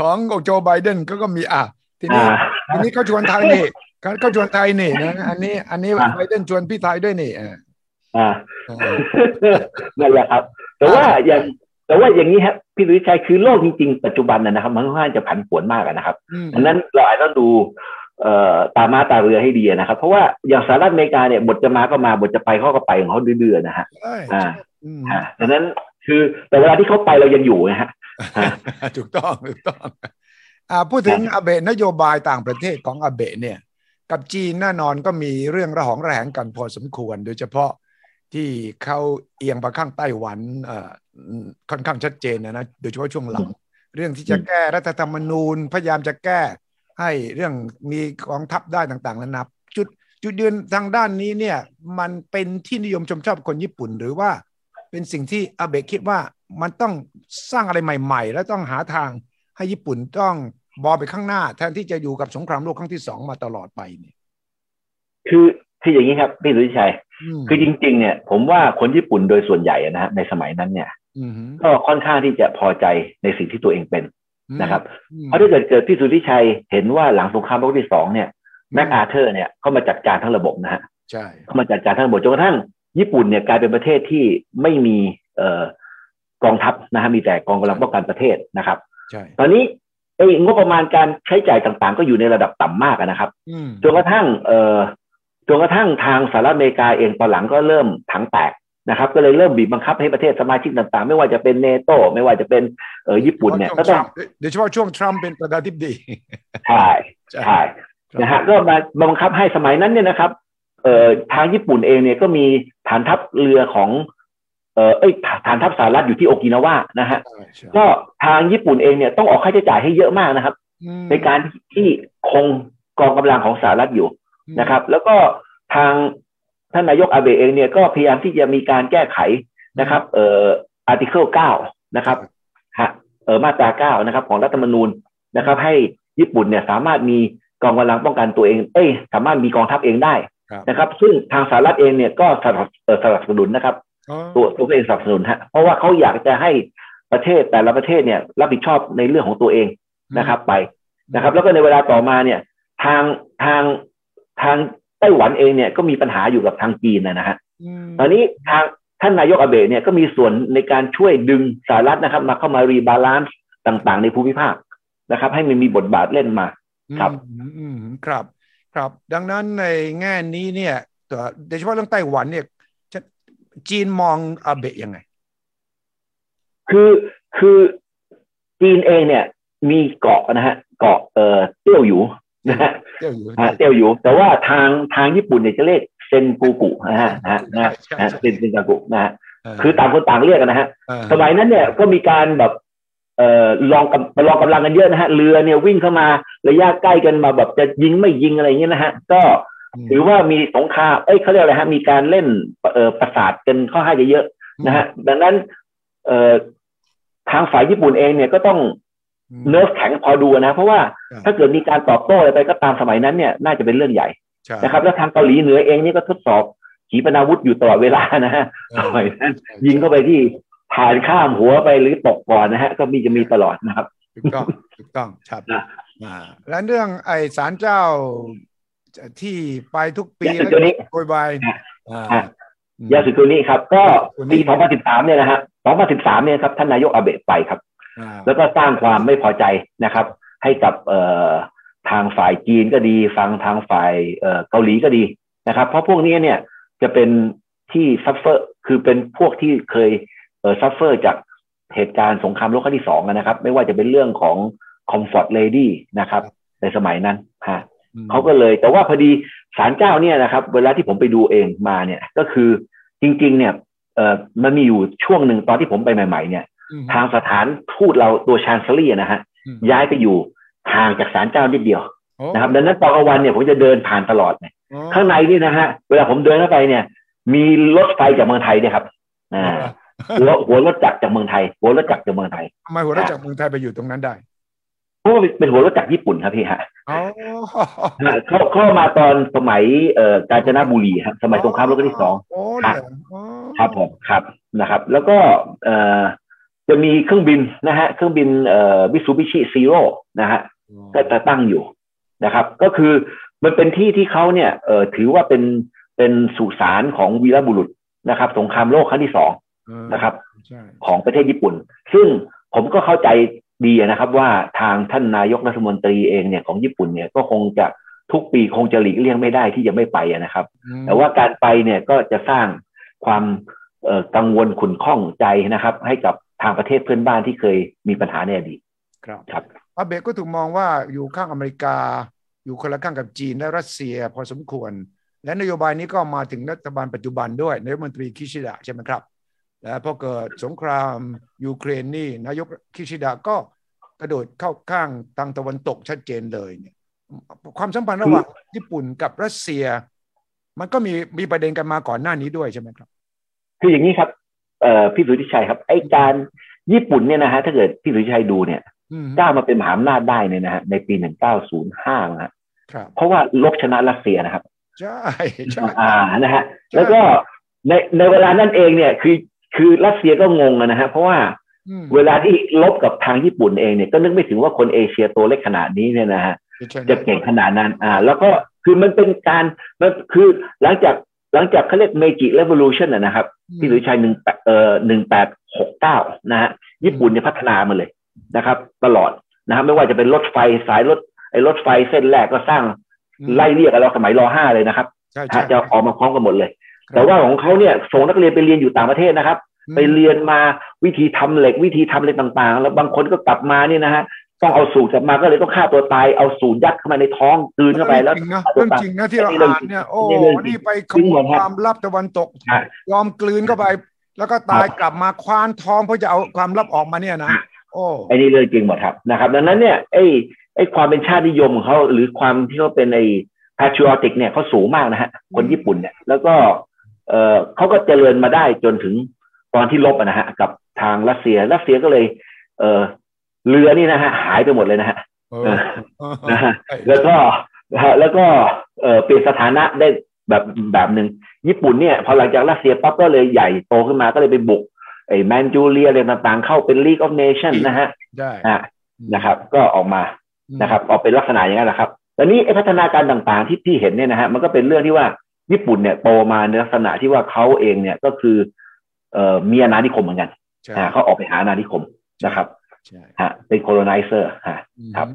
ของโจไบเดนก็ก็มีอะทีนี้อ่าทีนี้เขาชวนไทยนี่เขาเขาชวนไทยนี่นะอันนี้อันนี้อ่าไบเดนชวนพี่ไทยด้วยนี่อ่าอ่าอ่านั่นแหละครับ แต่ว่าอย่างแต่ว่าอย่างนี้ครับพี่ดุวิชัยคือโลกจริงๆ ปัจจุบันนะนะครับมันค่อนข้างจะผันผวนมากอะนะครับอืมดังนั้นเราอาจจะต้องดูเอ่อ ตามาตาเรือให้ดีนะครับ เพราะว่าอย่างสหรัฐอเมริกาเนี่ยบทจะมาก็มาบทจะไปเขาก็ไปของเขาเดือๆนะฮะใช่อ่าอืมอ่าดังนั้นคือแต่เวลาที่เขาไปเรายังอยู่นะฮะอ่าถูกต้องถูกต้องอ่าพูดถึงอาเบะนโยบายต่างประเทศของอาเบะเนี่ย กับจีนแน่นอนก็มีเรื่องระหองระแหงกันพอสมควร โดยเฉพาะที่เขาเอียงไปข้างไต้หวันเอ่อค่อนข้างชัดเจนนะนะโดยเฉพาะช่วงหลัง เรื่องที่จะแก้รัฐธรรมนูญพยายามจะแก้ ให้เรื่องมีกองทัพได้ต่างๆนานาจุดจุดยืนทางด้านนี้เนี่ยมันเป็นที่นิยมชมชอบคนญี่ปุ่น หรือว่าเป็นสิ่งที่อาเบะคิดว่ามันต้องสร้างอะไรใหม่ ๆ แล้วต้องหาทางให้ญี่ปุ่นต้องบอลไปข้างหน้า แทนที่จะอยู่กับสงครามโลกครั้งที่สองมาตลอดไปเนี่ยคือคืออย่างนี้ครับพี่สุทธิชัยมคือจริง ๆ เนี่ย ผมว่าคนญี่ปุ่นโดยส่วนใหญ่นะฮะในสมัยนั้นเนี่ยอืมฮึก็ค่อนข้างที่จะพอใจในสิ่งที่ตัวเองเป็น นะครับอืมเพราะถ้าเกิดเกิดพี่สุทธิชัยเห็นว่าหลังสงครามโลกที่สองเนี่ยแม็กอาเธอร์เนี่ยเข้ามาจัดการทั้งระบบนะฮะใช่เข้ามาจัดการทั้งระบบจนกระทั่งญี่ปุ่นเนี่ยกลายเป็นประเทศที่ไม่มีเอ่อกองทัพนะฮะมีแต่กองกำลังป้องกันประเทศนะครับใช่ตอนนี้ไอ้งบประมาณการใช้จ่ายต่างๆ ก็อยู่ในระดับต่ำมากอะนะครับอืมจนกระทั่งเอ่อจนกระทั่งทางสหรัฐอเมริกาเองตอนหลังก็เริ่มถังแตก นะครับ ก็เลยเริ่มบีบบังคับให้ประเทศสมาชิกต่างๆ ไม่ว่าจะเป็นเนโตไม่ว่าจะเป็นเออญี่ปุ่นเนี่ยก็ต้องโดยเฉพาะช่วงทรัมป์เป็นประธานาธิบดีใช่ใช่นะฮะก็มาบังคับให้สมัยนั้นเนี่ยนะครับเอ่อทางญี่ปุ่นเองเนี่ยก็มีฐานทัพเรือของเอ่อเอ้ยฐานทัพสหรัฐอยู่ที่โอกินาวานะฮะใช่ใช่ก็ทางญี่ปุ่นเองเนี่ยต้องออกค่าใช้จ่ายให้เยอะมากนะครับอืมในการที่คงกองกำลังของสหรัฐอยู่นะครับ แล้วก็ทาง ท่านนายกอาเบะเองเนี่ยก็พยายามที่จะมีการแก้ไขนะครับ เอ่ออาร์ติเคิลเก้านะครับฮะเออมาตราเก้านะครับ ของรัฐธรรมนูญนะครับ ให้ญี่ปุ่นเนี่ยสามารถมีกองกำลังป้องกันตัวเอง เอ้ย สามารถมีกองทัพเองได้ครับนะครับ ซึ่งทางสหรัฐเองเนี่ยก็สนับเอ่อสนับสนุนนะครับอ๋อตัวตัวเองสนับสนุนฮะเพราะว่าเขาอยากจะให้ประเทศแต่ละประเทศเนี่ย รับผิดชอบในเรื่องของตัวเองนะครับ ไปนะครับ แล้วก็ในเวลาต่อมาเนี่ย ทางทางทาง ไต้หวันเองเนี่ยก็มีปัญหาอยู่กับทางจีนนะนะฮะมตอนนี้ทางท่านนายกอาเบะเนี่ยก็มีส่วนในการช่วยดึงสหรัฐนะครับ มาเข้ามา rebalance ต่างๆ ในภูมิภาคนะครับ ให้มันมีบทบาทเล่นมาครับอืมอืมครับ ครับ ดังนั้นในแง่นี้เนี่ยตัวโดยเฉพาะเรื่องไต้หวันเนี่ยจะจีนมองอาเบะยังไง คือคือจีนเองเนี่ย มีเกาะนะฮะ เกาะเอ่อเตี้ยวหยู นะฮะเตี้ยวหยูอ่าเตี้ยวหยูแต่ว่าทางทางญี่ปุ่นเนี่ยจะเรียกเซนกูกุนะฮะนะฮะนะฮะใช่นะฮะใช่เซนเซนกูกุนะฮะเออคือต่างคนต่างเรียกกันนะฮะเออสมัยนั้นเนี่ยก็มีการแบบเอ่อลองกับลองกำลังกันเยอะนะฮะเรือเนี่ยวิ่งเข้ามาระยะใกล้กันมาแบบจะยิงไม่ยิงอะไรเงี้ยนะฮะก็ถือว่ามีสงครามเอ้ยเขาเรียกอะไรฮะมีการเล่นเอ่อประสาทกันข้อห้าเยอะๆนะฮะดังนั้นเอ่อทางฝ่ายญี่ปุ่นเองเนี่ยก็ต้อง เนิร์ฟแข็งพอดูนะ เพราะว่าถ้าเกิดมีการตอบโต้อะไรไปก็ตามสมัยนั้นเนี่ยน่าจะเป็นเรื่องใหญ่นะครับ แล้วทางเกาหลีเหนือเองนี่ก็ทดสอบขีปนาวุธอยู่ตลอดเวลานะฮะสมัยนั้นยิงเข้าไปที่ผ่านข้ามหัวไปหรือตกก่อนนะฮะ ก็มีจะมีตลอดนะครับถูกต้องถูกต้องครับและเรื่องไอสารเจ้าที่ไปทุกปีแล้วโวยวายยาสุตัวนี้ครับ ก็ปี 2013 เนี่ยนะฮะ 2013 เนี่ยครับท่านนายกอาเบะไปครับ แล้วก็สร้างความไม่พอใจนะครับ ให้กับเอ่อทางฝ่ายจีนก็ดี ทั้งทางฝ่ายเอ่อเกาหลีก็ดีนะครับ เพราะพวกนี้เนี่ยจะเป็นที่ suffer คือเป็นพวกที่เคยเอ่อ suffer จากเหตุการณ์สงครามโลกครั้งที่สองนะครับ ไม่ว่าจะเป็นเรื่องของ Comfort Lady นะครับ ในสมัยนั้นฮะเขาก็เลยแต่ว่าพอดีศาลเจ้าเนี่ยนะครับ เวลาที่ผมไปดูเองมาเนี่ยก็คือจริง ๆ เนี่ยเอ่อมันมีอยู่ช่วงหนึ่งตอนที่ผมไปใหม่ ๆ เนี่ย ทางสถานทูตเราตัวชานซลี่นะฮะย้ายไปอยู่ห่างจากศาลเจ้านิดเดียวนะครับดังนั้นตอนกลางวันเนี่ยผมจะเดินผ่านตลอดเนี่ยข้างในนี่นะฮะเวลาผมเดินเข้าไปเนี่ย มีรถไฟจากเมืองไทยเนี่ยครับอ่าหัวหัวรถจักรจากเมืองไทย หัวรถจักรจากเมืองไทยทำไมหัวรถจักรเมืองไทยไปอยู่ตรงนั้นได้เพราะว่าเป็นหัวรถจักรญี่ปุ่นครับพี่ฮะเขาเข้ามาตอนสมัยเอ่อกาญจนบุรีครับสมัยสงครามโลกที่สองครับผมครับนะครับ แล้วก็เอ่อ จะมีเครื่องบินนะฮะเครื่องบินเอ่อมิตซูบิชิ Zero นะฮะก็จะตั้งอยู่นะครับ ก็คือมันเป็นที่ที่เขาเนี่ยเอ่อถือว่าเป็นเป็นสุสานของวีรบุรุษนะครับ สงครามโลกครั้งที่สองนะครับ ของประเทศญี่ปุ่น ซึ่งผมก็เข้าใจดีนะครับว่าทางท่านนายกรัฐมนตรีเองเนี่ยของญี่ปุ่นเนี่ยก็คงจะทุกปีคงจะหลีกเลี่ยงไม่ได้ที่จะไม่ไปนะครับ แต่ว่าการไปเนี่ยก็จะสร้างความกังวลขุ่นข้องใจนะครับ ให้กับ ทางประเทศเพื่อนบ้านที่เคยมีปัญหาในอดีตครับครับอาเบะก็ถูกมองว่าอยู่ข้างอเมริกา อยู่คนละข้างกับจีนและรัสเซียพอสมควร และนโยบายนี้ก็มาถึงรัฐบาลปัจจุบันด้วยนายกรัฐมนตรีคิชิดะใช่ไหมครับและพอเกิดสงครามยูเครนนี่นายกคิชิดะก็กระโดดเข้าข้างทางตะวันตกชัดเจนเลยเนี่ยความสัมพันธ์ระหว่างญี่ปุ่นกับรัสเซีย มันก็มีมีประเด็นกันมาก่อนหน้านี้ด้วยใช่ไหมครับ คืออย่างนี้ครับ เอ่อพี่สุทธิชัยครับ ไอการญี่ปุ่นเนี่ยนะฮะถ้าเกิดพี่สุทธิชัยดูเนี่ยก้าวมาเป็นมหาอำนาจได้เนี่ยนะฮะในปีหนึ่งเก้าศูนย์ห้านะฮะเพราะว่าลบชนะรัสเซียนะครับใช่ใช่อ่านะฮะแล้วก็ในในเวลานั้นเองเนี่ยคือคือรัสเซียก็งงนะฮะเพราะว่าเวลาที่ลบกับทางญี่ปุ่นเองเนี่ยก็นึกไม่ถึงว่าคนเอเชียตัวเล็กขนาดนี้เนี่ยนะฮะจะเก่งขนาดนั้นอ่า แล้วก็คือมันเป็นการมันคือหลังจาก หลังจากเขาเรียกเมจิเรวิลูชันนะครับ ที่หรือชัยหนึ่งเอ่อหนึ่งแปดหกเก้านะฮะญี่ปุ่นเนี่ยพัฒนามาเลยนะครับ ตลอดนะครับไม่ว่าจะเป็นรถไฟสายรถไอ้รถไฟเส้นแรกก็สร้างไล่เรียกกันเราสมัยรอห้าเลยนะครับจะออกมาพร้อมกันหมดเลย แต่ว่าของเขาเนี่ยส่งนักเรียนไปเรียนอยู่ต่างประเทศนะครับ ไปเรียนมาวิธีทำเหล็กวิธีทำอะไรต่างๆ แล้วบางคนก็กลับมาเนี่ยนะฮะ ต้องเอาสูตรกลับมาก็เลยต้องฆ่าตัวตายเอาสูตรยัดเข้ามาในท้องคืนเข้าไปแล้วเรื่องจริงนะที่เราอ่านเนี่ย โอ้นี่ไปขโมยความลับตะวันตก ยอมกลืนเข้าไป แล้วก็ตายกลับมาคว้านท้องเพื่อจะเอาความลับออกมาเนี่ยนะโอ้ไอ้นี่เรื่องจริงหมดครับนะครับ ดังนั้นเนี่ยไอ้ไอ้ความเป็นชาตินิยมของเขาหรือความที่เขาเป็นไอ้ patriotic เนี่ยเขาสูงมากนะฮะคนญี่ปุ่นเนี่ย แล้วก็เออเขาก็เจริญมาได้จนถึงตอนที่ลบนะฮะกับทางรัสเซียรัสเซียก็เลย เออ เรือนี่นะฮะหายไปหมดเลยนะฮะนะฮะแล้วก็แล้วก็เออเปลี่ยนสถานะได้แบบแบบหนึ่งญี่ปุ่นเนี่ยพอหลังจากรัสเซียปั๊บก็เลยใหญ่โตขึ้นมาก็เลยไปบุกไอ้แมนจูเรียอะไรต่างๆ เข้าเป็น League of Nations นะฮะได้นะครับ ก็ออกมานะครับ ออกเป็นลักษณะอย่างนั้นแหละครับแต่นี้ไอ้พัฒนาการต่างๆที่ที่เห็นเนี่ยนะฮะมันก็เป็นเรื่องที่ว่าญี่ปุ่นเนี่ยโตมาในลักษณะที่ว่าเขาเองเนี่ยก็คือเอ่อมีอาณานิคมเหมือนกันเขาออกไปหาอาณานิคมนะครับ ฮะเป็นโคโลไนเซอร์ฮะครับ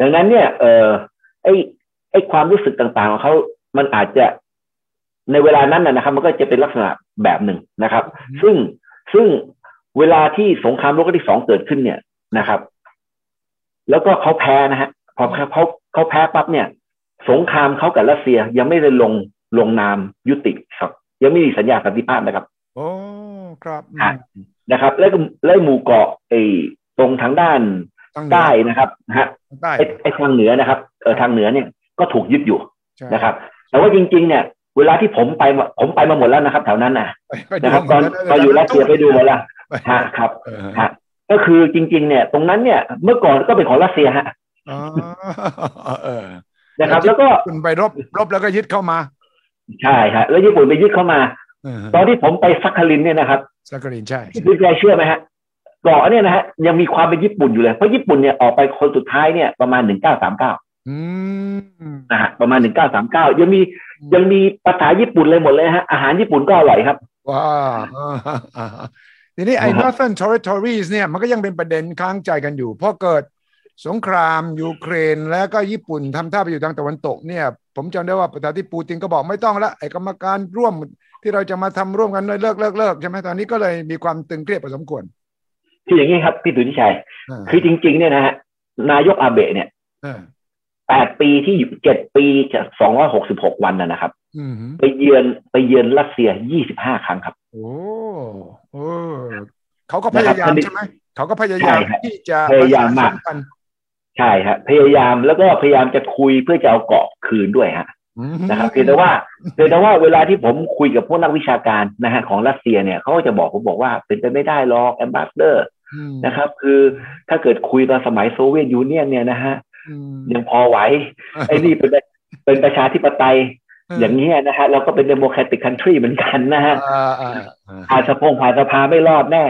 ดังนั้นเนี่ยเอ่อไอไอความรู้สึกต่างๆของเขามันอาจจะในเวลานั้นนะครับ มันก็จะเป็นลักษณะแบบหนึ่งนะครับ ซึ่งซึ่งเวลาที่สงครามโลกที่สองเกิดขึ้นเนี่ยนะครับ แล้วก็เขาแพ้นะฮะพอเขาเขาแพ้ปั๊บเนี่ย สงครามเขากับรัสเซียยังไม่ได้ลงลงนามยุติครับ ยังไม่มีสัญญาสันติภาพนะครับโอ้ครับนะครับ แล้วแล้วหมู่เกาะไอ้ ตรงทางด้านทางเหนือใต้นะครับฮะทางใต้ไอ้ไอ้ทางเหนือนะครับเออทางเหนือเนี่ยก็ถูกยึดอยู่ใช่นะครับ แต่ว่าจริง ๆ เนี่ย เวลาที่ผมไปมาผมไปมาหมดแล้วนะครับแถวนั้นนะไปดูนะครับตอนหมดแล้วตอนอยู่รัสเซียไปดูหมดแล้วไปฮะครับเออฮะก็คือจริง ๆ เนี่ย ตรงนั้นเนี่ย เมื่อก่อนก็เป็นของรัสเซียฮะอ๋อเออนะครับ แล้วก็คุณไปรบรบแล้วก็ยึดเข้ามา ใช่ฮะแล้วญี่ปุ่นไปยึดเข้ามาเออตอนที่ผมไปซักคารินเนี่ยนะครับสักกรินใช่พี่ใจเชื่อไหมฮะ เกาะเนี่ยนะฮะยังมีความเป็นญี่ปุ่นอยู่เลย เพราะญี่ปุ่นเนี่ยออกไปคนสุดท้ายเนี่ยประมาณหนึ่งเก้าสามเก้าอืมนะฮะประมาณหนึ่งเก้าสามเก้ายังมียังมีภาษาญี่ปุ่นเลยหมดเลยฮะอาหารญี่ปุ่นก็อร่อยครับว้าอ่าทีนี้ไอ้นะฮะ Northern Territories เนี่ยมันก็ยังเป็นประเด็นค้างใจกันอยู่เพราะเกิดสงครามยูเครนแล้วก็ญี่ปุ่นทำท่าไปอยู่ทางตะวันตกเนี่ย ผมจำได้ว่าประธานาธิบดีปูตินก็บอกไม่ต้องละไอ้กรรมการร่วมที่เราจะมาทำร่วมกันเลิกเลิกเลิกใช่ไหมตอนนี้ก็เลยมีความตึงเครียดพอสมควร คืออย่างนี้ครับพี่สุทธิชัยอ่าคือจริง ๆ เนี่ยนะฮะนายกอาเบะเนี่ยเออแปดปีที่อยู่เจ็ดปีจะสองร้อยหกสิบหกวันนะนะครับอืมไปเยือนไปเยือนรัสเซียยี่สิบห้าครั้งครับ โอ้โอ้เขาก็พยายามนะครับใช่ไหมเขาก็พยายามใช่ครับที่จะพยายามมากประสนกันใช่ฮะพยายามแล้วก็พยายามจะคุยเพื่อจะเอาเกาะคืนด้วยฮะอืมนะครับเพียงแต่ว่าเพียงแต่ว่าเวลาที่ผมคุยกับพวกนักวิชาการนะฮะของรัสเซียเนี่ยเขาก็จะบอกผมบอกว่าเป็นไปไม่ได้หรอกแอมบาสเดอร์อืม นะครับ คือถ้าเกิดคุยตอนสมัย Soviet Union เนี่ยนะฮะอืมยังพอไหวไอ้นี่เป็นเป็นประชาธิปไตยอย่างเงี้ยนะฮะเราก็เป็น democratic country เหมือนกันนะฮะอ่าอ่าอ่าผ่านสภงผ่านสภาไม่รอดแน่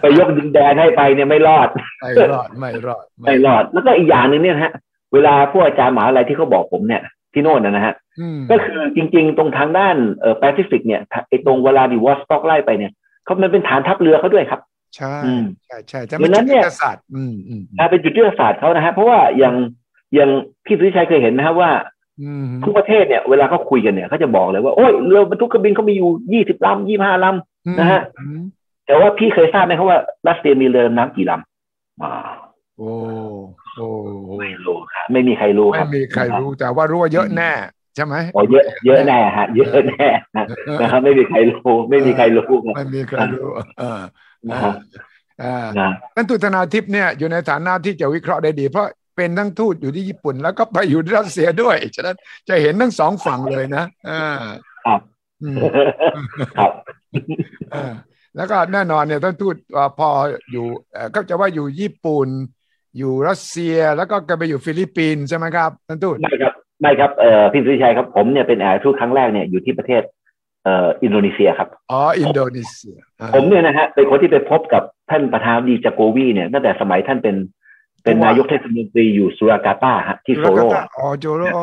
ไปยกดินแดนให้ไปเนี่ยไม่รอด ไม่รอด ไม่รอด ไม่รอด แล้วก็อีกอย่างหนึ่งเนี่ยนะฮะ เวลาพวกอาจารย์หมหาอะไรที่เขาบอกผมเนี่ย ที่โน่นนะนะฮะอืมก็คือจริง ๆ ตรงทางด้านเอ่อแปซิฟิกเนี่ยไอ้ตรงเวลาดิวอสต็อกไล่ไปเนี่ยเขามันเป็นฐานทัพเรือเขาด้วยครับ ใช่อืมใช่ใช่แต่ดัไม่งนั้ใช่นเนี่ยยุทธศาสตร์อืมอืมอ่าเป็นจุดยุทธศาสตร์เขานะฮะเพราะว่าอย่างอย่างพี่สุทธิชัยเคยเห็นนะครับว่าอืมทุกประเทศเนี่ยเวลาเขาคุยกันเนี่ยเขาจะบอกเลยว่าโอ้ยเรือบรรทุกเครื่องบินเขามีอยู่ยี่สิบลำยี่ห้าลำนะฮะอืมแต่ว่าพี่เคยทราบไหมครับว่ารัสเซียมีเรือดำน้ำกี่ลำอ่าโอ้โอ้โอ้ไม่รู้ครับไม่มีใครรู้คไม่รับมีใครรู้แต่ว่ารู้ว่าเยอะแน่ใช่ไหมโอ้เยอะเยอะแน่ฮะ เยอะแน่นะนะครับไม่มีใครรู้ ไม่มีใครรู้ครับไม่มีใครรู้ เออนะอ่าฮะอ่านะท่านทูตธนาทิพย์เนี่ยอยู่ในฐานะที่จะวิเคราะห์ได้ดี เพราะเป็นทั้งทูตอยู่ที่ญี่ปุ่น แล้วก็ไปอยู่ที่รัสเซียด้วยฉะนั้นจะเห็นทั้งสองฝั่งเลยนะอ่าครับอืมครับเออแล้วก็แน่นอนเนี่ยท่านทูตเอ่อพออยู่เอ่อก็จะว่าอยู่ญี่ปุ่น อยู่รัสเซียแล้วก็ก็ไปอยู่ฟิลิปปินส์ใช่ไหมครับท่านทูตไม่ครับไม่ครับเอ่อพี่สุทธิชัยครับผมเนี่ยเป็นเอกทูตครั้งแรกเนี่ยอยู่ที่ประเทศ เอ่ออินโดนีเซียครับ อ๋อ อินโดนีเซียอ่าผมเนี่ยนะฮะเป็นคนที่ไปพบกับท่านประธานาธิบดีโจโกวีเนี่ยตั้งแต่สมัยท่านเป็นเป็นนายกเทศมนตรีอยู่สุราการ์ตาฮะที่โซโลอ๋อโจโลอ๋อ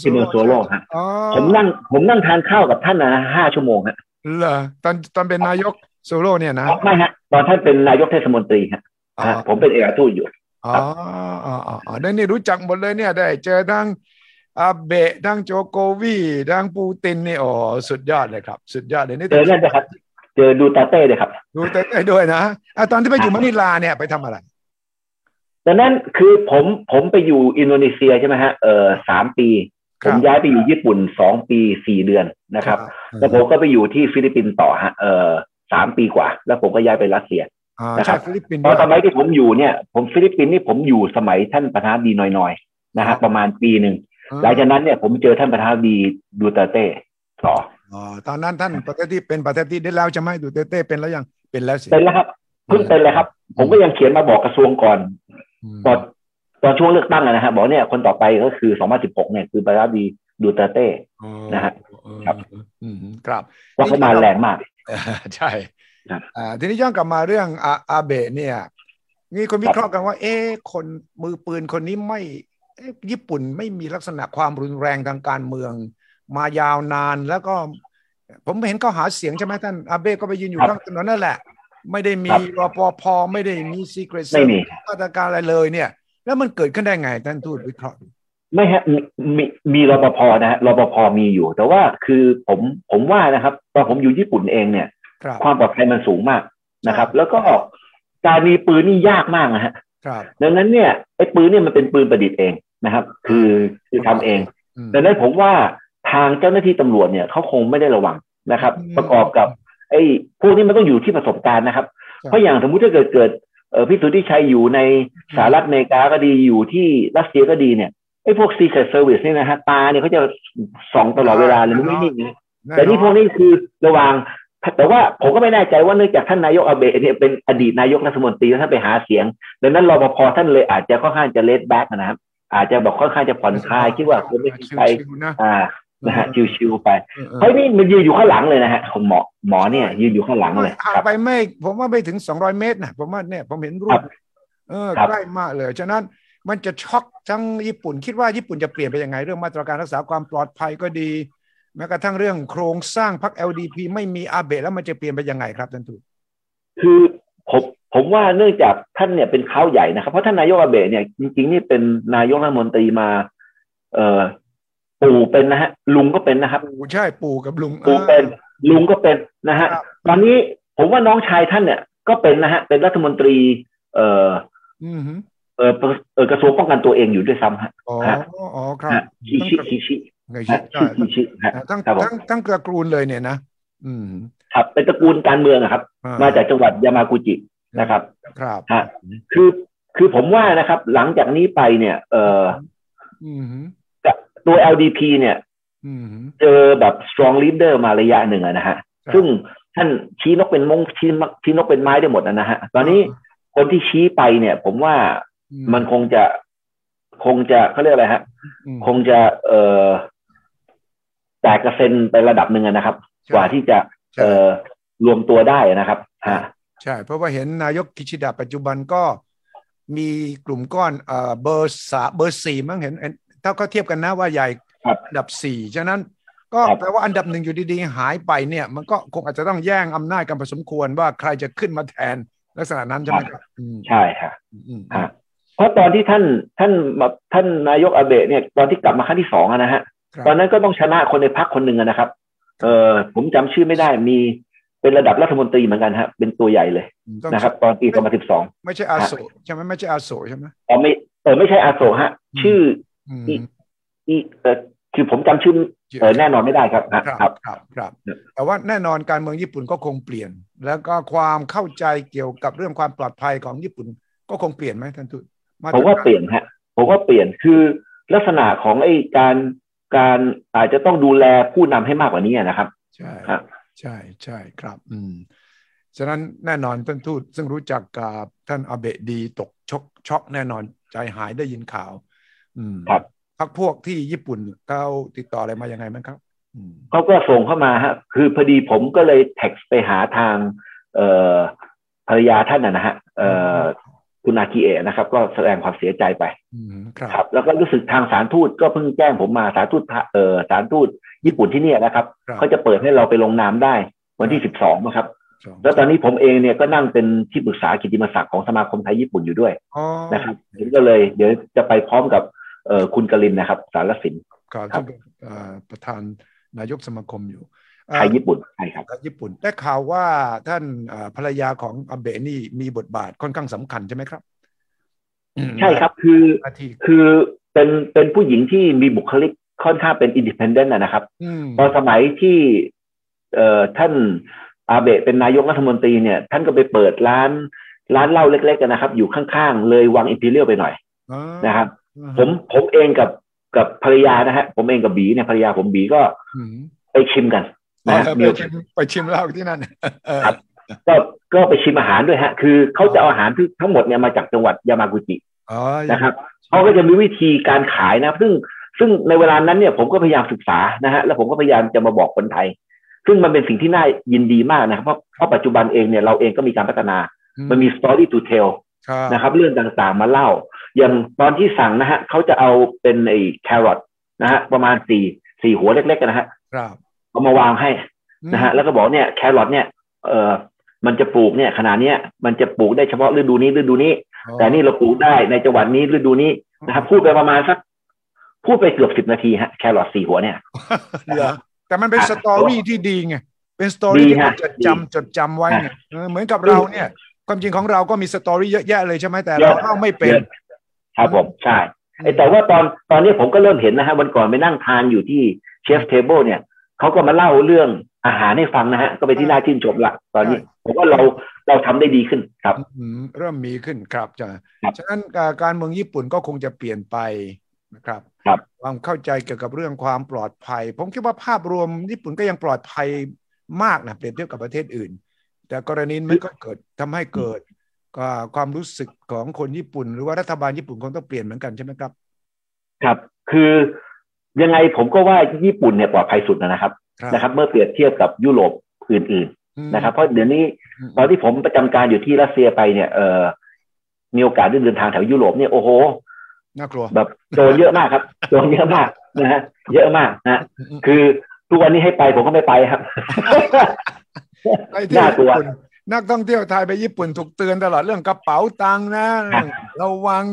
ที่เมืองโซโลฮะอ๋อผมนั่งผมนั่งทานข้าวกับท่านนะห้าชั่วโมงฮะเหรอตอนตอนเป็นนายกโซโลเนี่ยนะไม่ฮะตอนท่านเป็นนายกเทศมนตรีฮะอ๋อฮะผมเป็นเอกทูตอยู่อ๋ออ๋ออ๋ออ๋อได้นี่รู้จักหมดเลยเนี่ยได้เจอทั้ง อาเบะทั้งโจโกวีทั้งปูตินนี่โอ้สุดยอดเลยครับ สุดยอดเลยนี่เจอนั่นนะครับ เจอดูเตร์เตเลยครับ ดูเตร์เตได้ด้วยนะอะตอนที่ไปอยู่มะนิลาเนี่ยไปทำอะไรดังนั้นคือผมผมไปอยู่อินโดนีเซียใช่ไหมฮะเออสามปีครับมย้ายไปอยู่ญี่ปุ่นสองปีสี่เดือนนะครับ แล้วผมก็ไปอยู่ที่ฟิลิปปินส์ต่อฮะเออสามปีกว่า แล้วผมก็ย้ายไปรัสเซียอ่านะครัใช่บฟิลิปปินส์ตด้อวนยสมัยที่ผมอยู่เนี่ย ผมฟิลิปปินส์นี่ผมอยู่สมัยท่านประธานาธิบดีน้อยๆนะฮะประมาณปีหนึ่ง หลังจากนั้นเนี่ยผมเจอท่านประธานาธิบดีดูเตอร์เต้ต่ออ๋อตอนนั้นท่านประเทศที่เป็นประเทศที่ได้แล้วใช่ไหมดูเต้เต้เป็นแล้วยังเป็นแล้วสิเป็นแล้วครับเพิ่งเป็นเลยครับ ผมก็ยังเขียนมาบอกกระทรวงก่อนมตอนตอนช่วงเลือกตั้งอะนะฮะบอกเนี่ยคนต่อไปก็คือ 2016 เนี่ยคือประธานาธิบดีดูเตอร์เต้อ๋อนะฮะครับอืมครับว่าเขามาแรงมากเออใช่ครับอ่าทีนี้ย้อนกลับมาเรื่องอาอาเบะเนี่ยมีคนวิเคราะห์กันว่า เอ๊ะคนมือปืนคนนี้ไม่เอ๊ะ ญี่ปุ่นไม่มีลักษณะความรุนแรงทางการเมือง มายาวนานแล้วก็ ผมเห็นเขาหาเสียงใช่ไหมท่านอาเบะก็ไปยืนอยู่ครับข้างถนนนั่นแหละ ไม่ได้มีครับรปภไม่ได้มีซีเกรตไม่มีมาตรการอะไรเลยเนี่ย แล้วมันเกิดขึ้นได้ไงท่านทูตวิเคราะห์ดูไม่ฮะมีมีมีรปภนะฮะรปภมีอยู่ แต่ว่าคือผมผมว่านะครับตอนผมอยู่ญี่ปุ่นเองเนี่ยครับความปลอดภัยมันสูงมากนะครับ แล้วก็การมีปืนนี่ยากมากนะฮะครับดังนั้นเนี่ยไอ้ปืนเนี่ยมันเป็นปืนประดิษฐ์เอง นะครับ คือคือทำเองอืมดังนั้นผมว่าทางเจ้าหน้าที่ตำรวจเนี่ยเขาคงไม่ได้ระวังนะครับอืมประกอบกับไอ้พวกนี้มันต้องอยู่ที่ประสบการณ์นะครับครับเพราะอย่างสมมุติถ้าเกิดเกิดเออพี่สุทธิชัยอยู่ในสหรัฐอเมริกาก็ดีอยู่ที่รัสเซียก็ดีเนี่ยไอ้พวก Secret Service นี่นะฮะตาเนี่ยเขาจะส่องตลอดเวลาเลยไม่นิ่งนะแต่นี่พวกนี้คือระวังแต่ว่าผมก็ไม่แน่ใจว่าเนื่องจากท่านนายกอาเบะเนี่ยเป็นอดีตนายกรัฐมนตรีท่านไปหาเสียง ดังนั้นรปภท่านเลยอาจจะค่อนข้างจะเลดแบ็กนะครับ อาจจะบอกค่อนข้างจะผ่อนคลายคิดว่าคนไม่มีใครอ่านะฮะชิวๆไปเฮ้ยนี่มันยืนอยู่ข้างหลังเลยนะฮะของหมอหมอเนี่ย ยืนอยู่ข้างหลังเลยห่างไปไม่ ผมว่าไม่ถึงสองร้อยเมตรนะผมว่าเนี่ยผมเห็นรูปเออใกล้มากเลยฉะนั้นมันจะช็อกทั้งญี่ปุ่น คิดว่าญี่ปุ่นจะเปลี่ยนไปยังไง เรื่องมาตรการรักษาความปลอดภัยก็ดี แม้กระทั่งเรื่องโครงสร้างพรรค LDP ไม่มีอาเบะแล้วมันจะเปลี่ยนไปยังไงครับท่านทูตคือ ผมผมว่าเนื่องจากท่านเนี่ยเป็นข้าวใหญ่นะครับ เพราะท่านนายกอาเบะเนี่ยจริงๆนี่เป็นนายกรัฐมนตรีมา เอ่อปู่เป็นนะฮะ ลุงก็เป็นนะครับใช่ปู่กับลุงปู่เป็น ลุงก็เป็นนะฮะตอนนี้ผมว่าน้องชายท่านเนี่ยก็เป็นนะฮะ เป็นรัฐมนตรี เอ่อเออเออกระทรวงป้องกันตัวเองอยู่ด้วยซ้ำฮะอ๋ออ๋อครับชิชิชิชิไงชิชิชิทั้งทั้งทั้งตระกูลเลยเนี่ยนะอืม ครับเป็นตระกูลการเมืองครับ มาจากจังหวัดยามากุจินะครับ ครับฮะคือคือผมว่านะครับ หลังจากนี้ไปเนี่ย เอ่อตัว LDP เนี่ยเจอแบบ strong leader มาระยะหนึ่งนะฮะ ซึ่งท่านชี้นกเป็นมงชี้ชี้นกเป็นไม้ได้หมดนะฮะ ตอนนี้คนที่ชี้ไปเนี่ย ผมว่ามันคงจะคงจะเขาเรียกอะไรฮะ คงจะ เอ่อแตกกระเซ็นไประดับหนึ่งนะครับ กว่าที่จะเอ่อรวมตัวได้นะครับฮะใช่ เพราะว่าเห็นนายกกิชิดะปัจจุบันก็มีกลุ่มก้อนเอ่อเบอร์สาเบอร์สี่มั้งเห็นถ้าก็เทียบกันนะว่าใหญ่อันดับสี่ฉะนั้นก็แปลว่าอันดับหนึ่งอยู่ดีๆ หายไปเนี่ย มันก็คงอาจจะต้องแย่งอำนาจกันพอสมควรว่าใครจะขึ้นมาแทนลักษณะนั้นใช่ไหมครับใช่ค่ะเพราะตอนที่ท่านท่านท่านนายกอาเบะเนี่ยตอนที่กลับมาครั้งที่สองนะฮะตอนนั้นก็ต้องชนะคนในพรรคคนหนึ่งนะครับ เออผมจำชื่อไม่ได้มีเป็นระดับรัฐมนตรีเหมือนกันฮะ เป็นตัวใหญ่เลยนะครับ ตอนปีสองพันสิบสองไม่ใช่อาโศใช่ไหมไม่ใช่อาโศใช่ไหมอ๋อไม่เออไม่ใช่อาโศฮะ ชื่ออีอีเออคือผมจำชื่อเออแน่นอนไม่ได้ครับครับครับครับ แต่ว่าแน่นอนการเมืองญี่ปุ่นก็คงเปลี่ยน แล้วก็ความเข้าใจเกี่ยวกับเรื่องความปลอดภัยของญี่ปุ่น ก็คงเปลี่ยนไหมท่านทูตผมว่าเปลี่ยนฮะผมว่าเปลี่ยนคือลักษณะของไอ้การ การอาจจะต้องดูแลผู้นำให้มากกว่านี้นะครับ ใช่ใช่ใช่ครับ อืมฉะนั้นแน่นอนท่านทูตซึ่งรู้จักกับท่านอาเบะดีตกช็อกช็อกแน่นอนใจหายได้ยินข่าว อืมครับพักพวกที่ญี่ปุ่นเขาติดต่ออะไรมายังไงมั้งครับเขาก็ส่งเข้ามาฮะคือพอดีผมก็เลยแท็กไปหาทาง เอ่อภรรยาท่านนะฮะเอ่อ คุณอากิเอะนะครับ ก็แสดงความเสียใจไปครับ แล้วก็รู้สึกทางสารทูตก็เพิ่งแจ้งผมมาสารทูตเอ่อสารทูตญี่ปุ่นที่เนี่ยนะครับเขาจะเปิดให้เราไปลงนามได้ วันที่สิบสองนะครับ แล้วตอนนี้ผมเองเนี่ยก็นั่งเป็นที่ปรึกษากิติมศักดิ์ของสมาคมไทยญี่ปุ่นอยู่ด้วยนะครับก็เลยเดี๋ยวจะไปพร้อมกับเออคุณกลินนะครับ สารสินก็ท่านเป็นประธานนายกสมาคมอยู่ ไทยญี่ปุ่นใช่ครับญี่ปุ่นได้ข่าวว่าท่านภรรยาของอาเบะนี่มีบทบาทค่อนข้างสำคัญใช่ไหมครับ ใช่ครับคือคือเป็นเป็นผู้หญิงที่มีบุคลิกค่อนข้างเป็น independent นะครับตอนสมัยที่เอ่อท่านอาเบะเป็นนายกรัฐมนตรีเนี่ย ท่านก็ไปเปิดร้านร้านเหล้าเล็กๆกันนะครับ อยู่ข้างๆ เลยวังอิมพีเรียลไปหน่อยนะครับผมผมเองกับกับภรรยานะฮะผมเองกับบีเนี่ยภรรยาผมบีก็ไปชิมกัน นะไปชิมไปชิมเหล้าที่นั่นครับก็ก็ไปชิมอาหารด้วยฮะ คือเขาจะเอาอาหารทั้งหมดเนี่ยมาจากจังหวัดยามากุจินะครับเขาก็จะมีวิธีการขายนะ ซึ่งซึ่งในเวลานั้นเนี่ยผมก็พยายามศึกษานะฮะแล้วผมก็พยายามจะมาบอกคนไทย ซึ่งมันเป็นสิ่งที่น่ายินดีมากนะครับเพราะเพราะปัจจุบันเองเนี่ยเราเองก็มีการพัฒนา มันมี story to tell นะครับ เรื่องต่างๆมาเล่า อย่างตอนที่สั่งนะฮะเขาจะเอาเป็นไอ้แครอทนะฮะประมาณสี่สี่หัวเล็กๆกันนะฮะ เอามาวางให้นะฮะแล้วก็บอกเนี่ยแครอทเนี่ยเออมันจะปลูกเนี่ยขนาดเนี้ยมันจะปลูกได้เฉพาะฤดูนี้ฤดูนี้ แต่นี่เราปลูกได้ในจังหวัดนี้ฤดูนี้นะครับพูดไปประมาณสักพูดไปเกือบสิบนาทีฮะแครอทสี่หัวเนี่ยแต่มันเป็น story ที่ดีไงเป็น story ที่จดจำจดจำไว้ไงเหมือนกับเราเนี่ย ความจริงของเราก็มี story เยอะแยะเลยใช่ไหมแต่เราเล่าไม่เป็นครับผมใช่แต่ว่าตอนตอนนี้ผมก็เริ่มเห็นนะฮะวันก่อนไปนั่งทานอยู่ที่ Chef's Table เนี่ย เขาก็มาเล่าเรื่องอาหารให้ฟังนะฮะ ก็ไปที่น่าชื่นชมละตอนนี้ผมว่าเราเราทำได้ดีขึ้นครับอืมเริ่มมีขึ้นครับจ้ะครับฉะนั้นการการเมืองญี่ปุ่นก็คงจะเปลี่ยนไปนะครับครับความเข้าใจเกี่ยวกับเรื่องความปลอดภัย ผมคิดว่าภาพรวมญี่ปุ่นก็ยังปลอดภัยมากนะเปรียบเทียบกับประเทศอื่น แต่กรณีนี้มันก็เกิดทำให้เกิดอ่าความรู้สึกของคนญี่ปุ่น หรือว่ารัฐบาลญี่ปุ่นคงต้องเปลี่ยนเหมือนกันใช่ไหมครับ ครับ คือ ยังไงผมก็ว่าญี่ปุ่นเนี่ยปลอดภัยสุดนะครับนะครับ เมื่อเปรียบเทียบกับยุโรปอื่นอืมๆนะครับ เพราะเดี๋ยวนี้อืมตอนที่ผมประจำการอยู่ที่รัสเซียไปเนี่ยเออมีโอกาสได้เดินทางแถวยุโรปเนี่ยโอ้โหน่ากลัวแบบโจรเยอะมากครับโจรเยอะมากนะฮะเยอะมากนะคือทุกวันนี้ให้ไปผมก็ไม่ไปครับไปเที่ยวน่ากลัญี่วปุ่นนักท่องเที่ยวไทยไปญี่ปุ่นถูกเตือนตลอดเรื่องกระเป๋าตังค์นะ ระวัง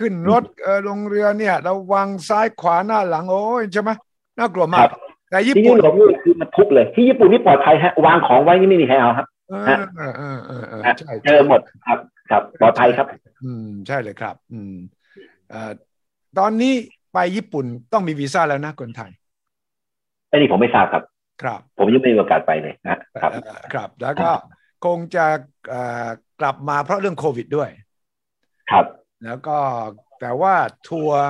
ขึ้นรถเออลงเรือเนี่ยระวังซ้ายขวาหน้าหลังโอ้ยใช่ไหมน่ากลัวมาครักบแต่ญี่ที่ปุ่ยุนโรปนี่คือมันทุกเลย ที่ญี่ปุ่นนี่ปลอดภัยฮะวางของไว้นี่ไม่มีใครเอาครับเออเออเออเออเออฮะใช่เจอหมดครับ ครับปลอดภัยครับ อืมใช่เลยครับ อืมเอ่อตอนนี้ไปญี่ปุ่นต้องมีวีซ่าแล้วนะคนไทยอันนี้ผมไม่ทราบครับ ครับ ผมยังไม่มีโอกาสไปเลยนะครับเอ่อครับ แล้วก็คงจะเอ่อกลับมาเพราะเรื่องโควิดด้วย ครับ แล้วก็แต่ว่าทัวร์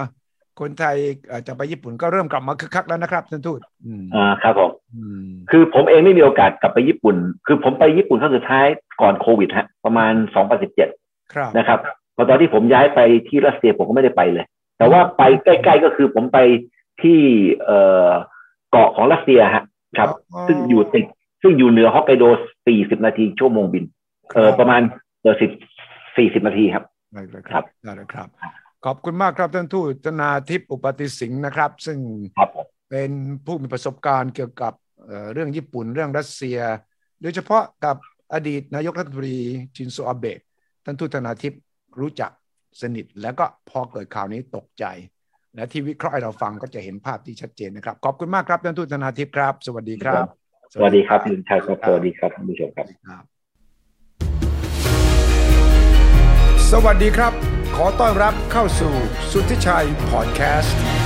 คนไทยเอ่อจะไปญี่ปุ่นก็เริ่มกลับมาคึกคักแล้วนะครับท่านทูตอืมอ่าครับผมอืมคือผมเองไม่มีโอกาสกลับไปญี่ปุ่น คือผมไปญี่ปุ่นครั้งสุดท้ายก่อนโควิดฮะประมาณ2017ครับนะครับพอตอนที่ผมย้ายไปที่รัสเซียผมก็ไม่ได้ไปเลย แต่ว่าไปใกล้ๆก็คือผมไปที่เอ่อเกาะของรัสเซียฮะครับ ซึ่งอยู่ติดซึ่งอยู่เหนือฮอกไกโด40นาทีชั่วโมงบิน เออประมาณเออสิบสี่สิบนาทีครับ ได้เลยคครัรับบได้เลยครับ ขอบคุณมากครับท่านทูตธนาทิพย์อุปติสิงห์นะครับ ซึ่งครับผมเป็นผู้มีประสบการณ์เกี่ยวกับเอ่อเรื่องญี่ปุ่นเรื่องรัสเซีย โดยเฉพาะกับอดีตนายกรัฐมนตรีชินโซอาเบะท่านทูตธนาทิพย์รู้จักสนิท แล้วก็พอเกิดข่าวนี้ตกใจ และที่วิเคราะห์ให้เราฟังก็จะเห็นภาพที่ชัดเจนนะครับ ขอบคุณมากครับท่านทูตธนาทิพย์ครับ สวัสดีครับ สวัสดีครับคุณชัยครับสวัสดีครับท่านผู้ชมครับครับ สวัสดีครับ ขอต้อนรับเข้าสู่สุทธิชัยพอดแคสต์